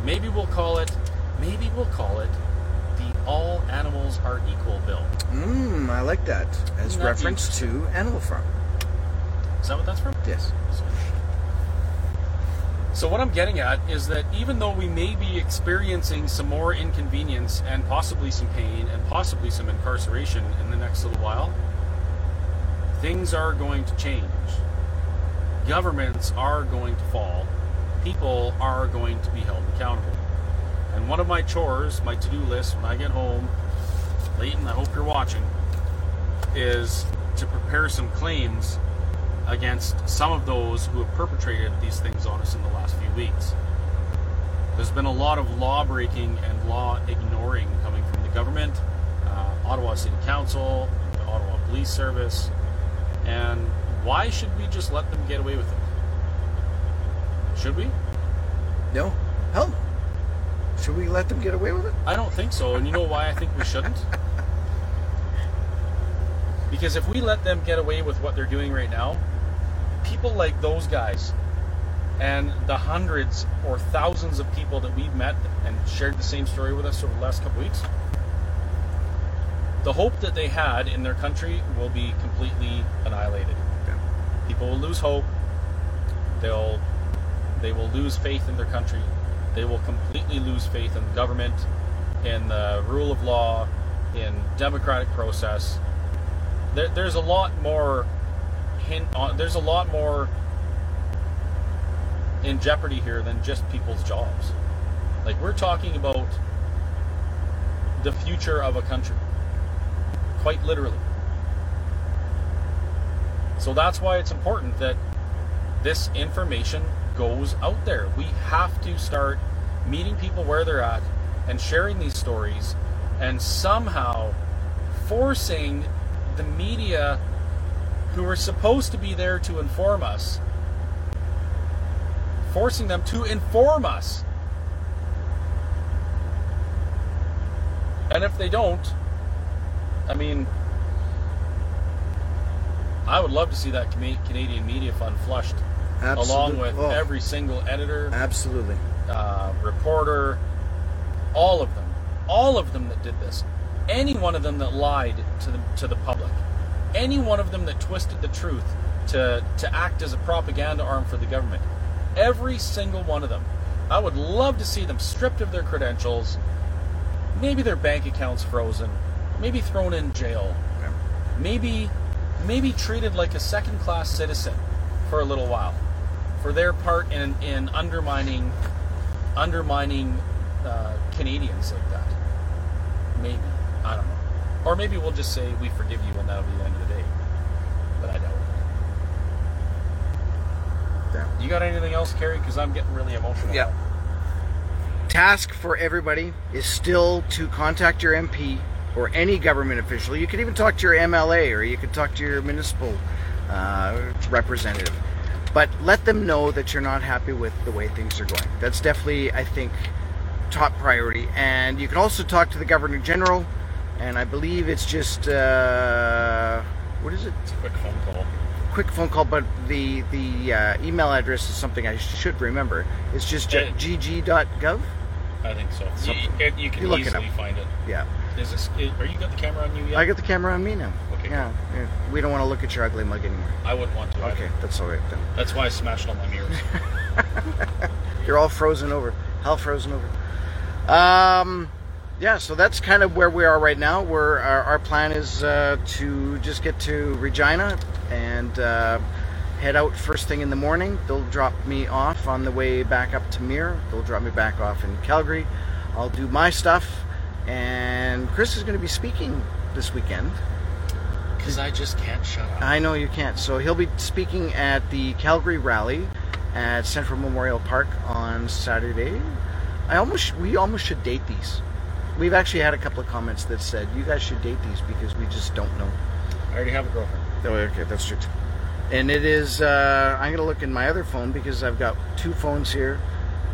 Maybe we'll call it, maybe we'll call it the All Animals Are Equal Bill. Mmm, I like that. As that reference to Animal Farm. Is that what that's from? Yes. So what I'm getting at is that even though we may be experiencing some more inconvenience and possibly some pain and possibly some incarceration in the next little while, things are going to change. Governments are going to fall. People are going to be held accountable. And one of my chores, my to-do list when I get home, Leighton, I hope you're watching, is to prepare some claims against some of those who have perpetrated these things on us in the last few weeks. There's been a lot of law breaking and law ignoring coming from the government, uh, Ottawa City Council, the Ottawa Police Service, and why should we just let them get away with it? Should we? No. Hell no. Should we let them get away with it? I don't think so, and you know why I think we shouldn't? Because if we let them get away with what they're doing right now, people like those guys and the hundreds or thousands of people that we've met and shared the same story with us over the last couple weeks, the hope that they had in their country will be completely annihilated. People will lose hope. They'll they will lose faith in their country. They will completely lose faith in the government, in the rule of law, in democratic process. There, there's a lot more hint on. There's a lot more in jeopardy here than just people's jobs. Like we're talking about the future of a country, quite literally. So that's why it's important that this information goes out there. We have to start meeting people where they're at and sharing these stories and somehow forcing the media who are supposed to be there to inform us forcing them to inform us And if they don't, I mean, I would love to see that Canadian Media Fund flushed, along with oh. every single editor, Absolutely. uh, reporter, all of them, all of them that did this, any one of them that lied to the to the public, any one of them that twisted the truth to to act as a propaganda arm for the government, every single one of them, I would love to see them stripped of their credentials, maybe their bank accounts frozen, maybe thrown in jail, maybe maybe treated like a second class citizen for a little while. For their part in in undermining undermining uh, Canadians like that. Maybe. I don't know, or maybe we'll just say we forgive you and that'll be the end of the day. But I doubt it. You got anything else, Kerry? Because I'm getting really emotional. Yeah. Task for everybody is still to contact your MP or any government official. You could even talk to your MLA or you could talk to your municipal uh, representative. But let them know that you're not happy with the way things are going. That's definitely, I think, top priority. And you can also talk to the Governor General, and I believe it's just uh, what is it? A Quick phone call. Quick phone call, but the the uh, email address is something I should remember. It's just Uh, gg.gov. I think so. You, Something. you- you can You it easily find it. Yeah. Is this? Is, are you got the camera on you yet? I got the camera on me now. Okay. Yeah, yeah. We don't want to look at your ugly mug anymore. I wouldn't want to. Okay, either. that's all right then. That's why I smashed all my mirrors. You're all frozen over. Hell frozen over. Um, yeah, so that's kind of where we are right now. We're, our, our plan is uh, to just get to Regina and uh, head out first thing in the morning. They'll drop me off on the way back up to Mirror. They'll drop me back off in Calgary. I'll do my stuff. And Chris is going to be speaking this weekend. Because I just can't shut up. I know you can't. So he'll be speaking at the Calgary Rally at Central Memorial Park on Saturday. I almost we almost should date these. We've actually had a couple of comments that said you guys should date these because we just don't know. I already have a girlfriend. Oh, okay, that's true. And it is. Uh, I'm gonna look in my other phone because I've got two phones here.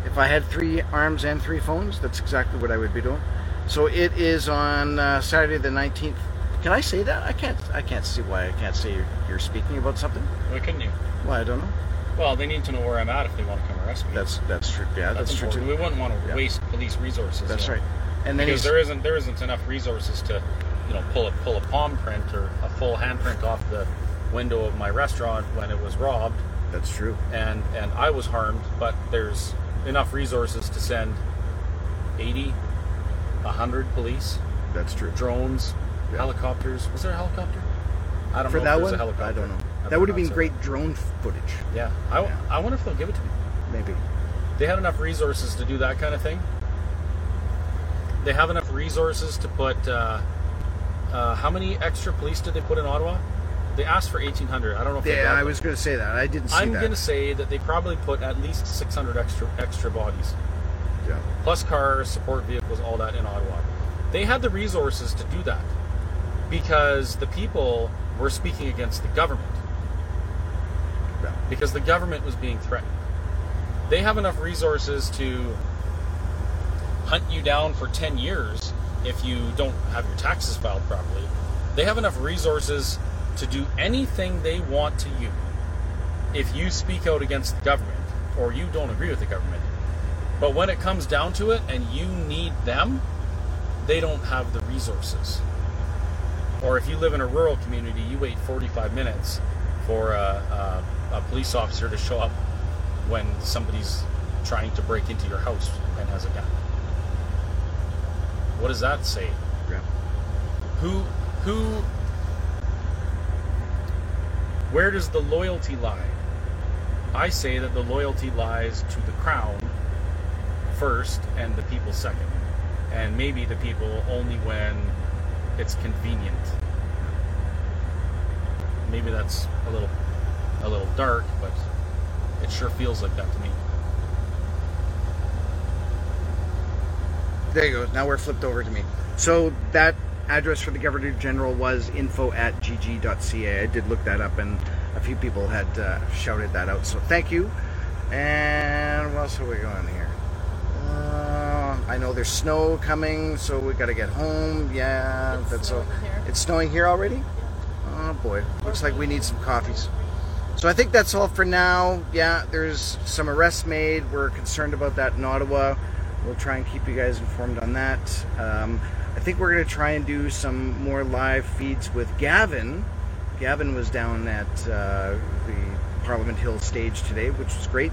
If I had three arms and three phones, that's exactly what I would be doing. So it is on uh, Saturday the 19th. Can I say that? I can't. I can't see why I can't say you're, you're speaking about something. Why couldn't you? Well, I don't know. Well, they need to know where I'm at if they want to come arrest me. That's that's true. Yeah, that's, true too. We wouldn't want to Yeah. waste police resources. That's know. right. And then because there isn't there isn't enough resources to, you know, pull a pull a palm print or a full handprint off the window of my restaurant when it was robbed. That's true. And and I was harmed, but there's enough resources to send 80, 100 police. That's true. Drones, helicopters. Was there a helicopter? I don't For know. that if there's one, a helicopter. I don't know. I That would have been not say great drone footage. Yeah. I, I wonder if they'll give it to me. Maybe. They had enough resources to do that kind of thing. They have enough resources to put. Uh, uh, how many extra police did they put in Ottawa? They asked for 1,800. I don't know if Yeah, I was going to say that. I didn't see that. I'm that. going to say that they probably put at least 600 extra extra bodies. Yeah. Plus cars, support vehicles, all that in Ottawa. They had the resources to do that because the people were speaking against the government. Yeah. Because the government was being threatened. They have enough resources to hunt you down for 10 years if you don't have your taxes filed properly. They have enough resources to do anything they want to you if you speak out against the government or you don't agree with the government. But when it comes down to it and you need them, they don't have the resources. Or if you live in a rural community, you wait 45 minutes for a, a, a police officer to show up when somebody's trying to break into your house and has a gun. What does that say? Yeah. Who, who, where does the loyalty lie? I say that the loyalty lies to the crown first and the people second. And maybe the people only when it's convenient. Maybe that's a little a little dark, but it sure feels like that to me. There you go. Now we're flipped over to me. So that address for the Governor General was info at gg.ca. I did look that up, and a few people had uh, shouted that out. So thank you. And what else are we going here? Uh, I know there's snow coming, so we got to get home. Yeah, that's all. It's snowing here already. Oh boy, looks like we need some coffees. So I think that's all for now. Yeah, there's some arrests made. We're concerned about that in Ottawa. We'll try and keep you guys informed on that. Um, I think we're going to try and do some more live feeds with Gavin. Gavin was down at uh, the Parliament Hill stage today, which was great.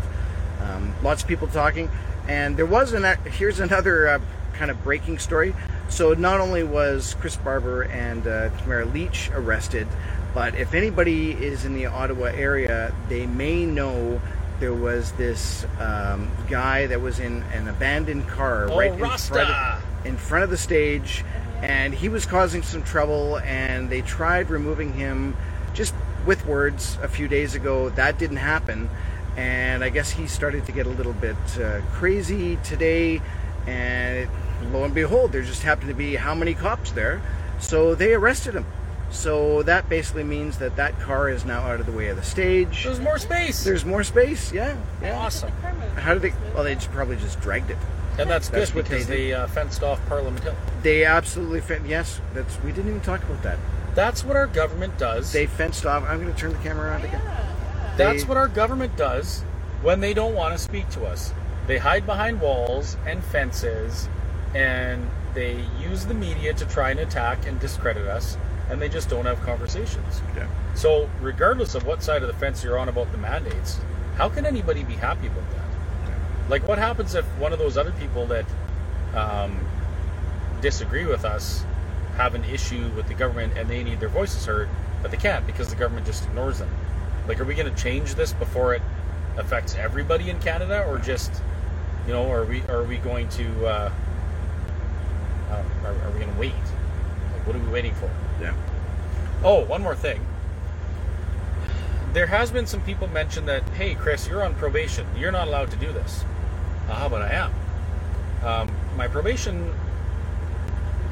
Um, lots of people talking, and there was an. Here's another uh, kind of breaking story. So not only was Chris Barber and uh, Tamara Lich arrested, but if anybody is in the Ottawa area, they may know there was this um, guy that was in an abandoned car Oh, right in front, of, in front of the stage, and he was causing some trouble, and they tried removing him just with words a few days ago. That didn't happen, and I guess he started to get a little bit uh, crazy today, and lo and behold, there just happened to be how many cops there, so they arrested him. So that basically means that that car is now out of the way of the stage. There's more space. There's more space. Yeah. yeah. Awesome. How did they? Well, they just probably just dragged it. And that's, That's good what because they they, did. uh, fenced off Parliament Hill. They absolutely fin- yes. That's we didn't even talk about that. That's what our government does. They fenced off. I'm going to turn the camera around again. That's They- what our government does when they don't want to speak to us. They hide behind walls and fences and they use the media to try and attack and discredit us and they just don't have conversations. Yeah. So, regardless of what side of the fence you're on about the mandates, how can anybody be happy about that? Like, what happens if one of those other people that um, disagree with us have an issue with the government and they need their voices heard, but they can't because the government just ignores them? Like, are we going to change this before it affects everybody in Canada, or just, you know, are we are we going to uh, uh, are, are we going to wait? Like, what are we waiting for? Yeah. Oh, one more thing. There has been some people mention that, hey, Chris, you're on probation. You're not allowed to do this. Ah, but I am. Um, my probation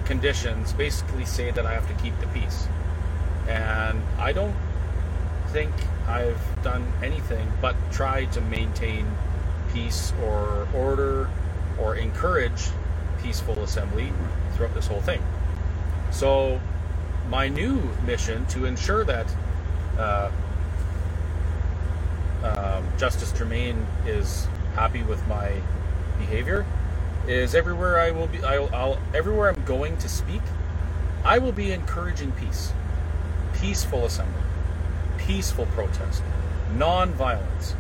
conditions basically say that I have to keep the peace. And I don't think I've done anything but try to maintain peace or order or encourage peaceful assembly throughout this whole thing. So, my new mission to ensure that uh, um, Justice Germain is happy with my behavior is everywhere I will be. I'll, I'll everywhere I'm going to speak, I will be encouraging peace, peaceful assembly, peaceful protest, non-violence,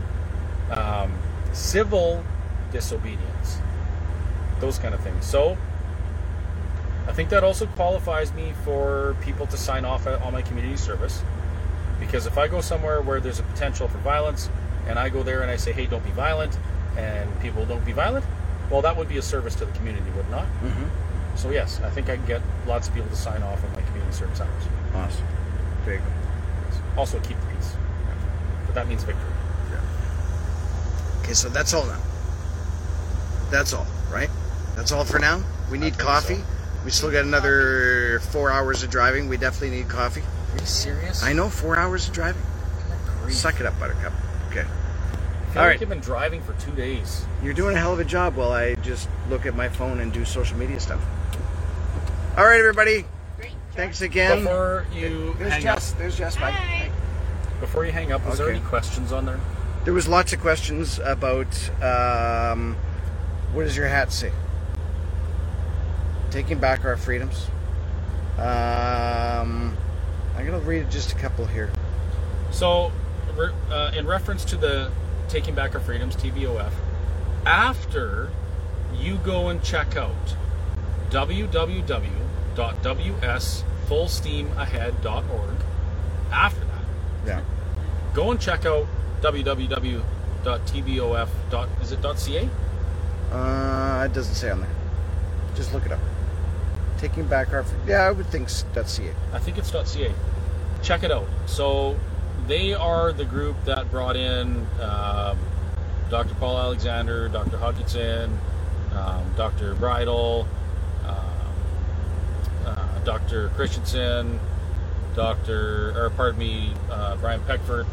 um, civil disobedience, those kind of things. So. I think that also qualifies me for people to sign off on my community service. Because if I go somewhere where there's a potential for violence, and I go there and I say, hey, don't be violent, and people don't be violent, well, that would be a service to the community, would not? Mm-hmm. So, yes, I think I can get lots of people to sign off on my community service hours. Awesome. Big. Also, keep the peace. But that means victory. Okay, so that's all now. That's all, right? That's all for now. We need coffee. We still got another four hours of driving. We definitely need coffee. Are you serious? I know, four hours of driving. Suck it up, Buttercup. Okay. I feel All like right. you've been driving for two days. You're doing a hell of a job while I just look at my phone and do social media stuff. All right, everybody. Great. Thanks again. Before you There's hang Jess. up, There's Jess. Bye. before you hang up, was there any questions on there? There was lots of questions about um, what does your hat say? Taking back our freedoms. Um, I'm gonna read just a couple here. So, uh, in reference to the Taking Back Our Freedoms, TBOF, after you go and check out www.wsfullsteamahead.org, after that, Yeah. go and check out www.tbof. Is it .ca? Uh, it doesn't say on there. Just look it up. Taking back our yeah, I would think CA. I think it's .ca. Check it out. So they are the group that brought in um, Dr. Paul Alexander, Dr. Hodkinson, um, Dr. Bridle, um, uh, Dr. Christensen, Dr. or pardon me, uh, Brian Peckford.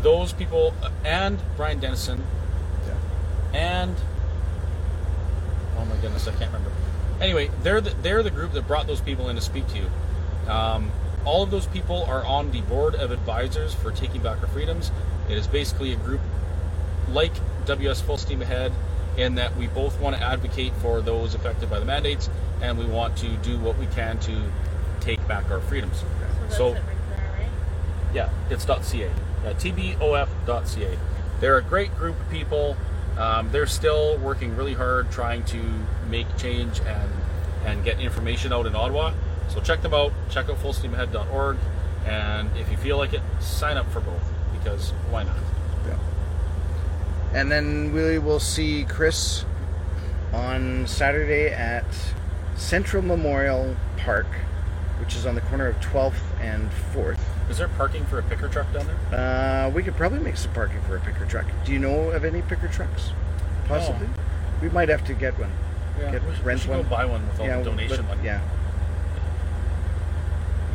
Those people uh, and Brian Dennison yeah. and oh my goodness, I can't remember. Anyway, they're the, they're the group that brought those people in to speak to you. Um, all of those people are on the board of advisors for Taking Back Our Freedoms. It is basically a group like WS Full Steam Ahead in that we both want to advocate for those affected by the mandates and we want to do what we can to take back our freedoms. So, yeah, it's .ca. Uh, tbof.ca. They're a great group of people. Um, they're still working really hard trying to make change and and get information out in Ottawa. So check them out. Check out fullsteamahead.org, and if you feel like it, sign up for both because why not? Yeah. And then we will see Chris on Saturday at Central Memorial Park, which is on the corner of 12th and 4th. Is there parking for a picker truck down there? Uh, we could probably make some parking for a picker truck. Do you know of any picker trucks? Possibly. We might have to get one. Yeah, get, we should- we rent should go one. buy one with all the donation but- money. Yeah.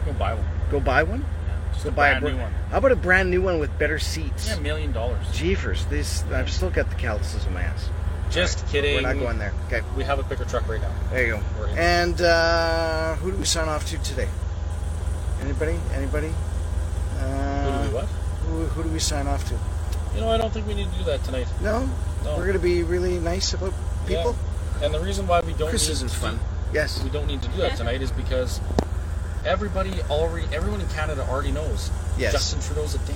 Go buy one. Go buy one. Just Go a buy brand br- new one. How about a brand new one with better seats? Yeah, a million dollars. Jeepers! These I've still got the calluses on my ass. Just kidding. We're not going there. Okay. We have a picker truck right now. There you go. And uh, who do we sign off to today? Anybody? Anybody? Uh, Who do we what? Who, who do we sign off to? You know, I don't think we need to do that tonight. No, No. we're going to be really nice about people. Yeah. And the reason why we don't Chris need isn't to fun. Do, Yes. We don't need to do that tonight is because everybody already, everyone in Canada already knows. Yes. Justin Trudeau's a dick.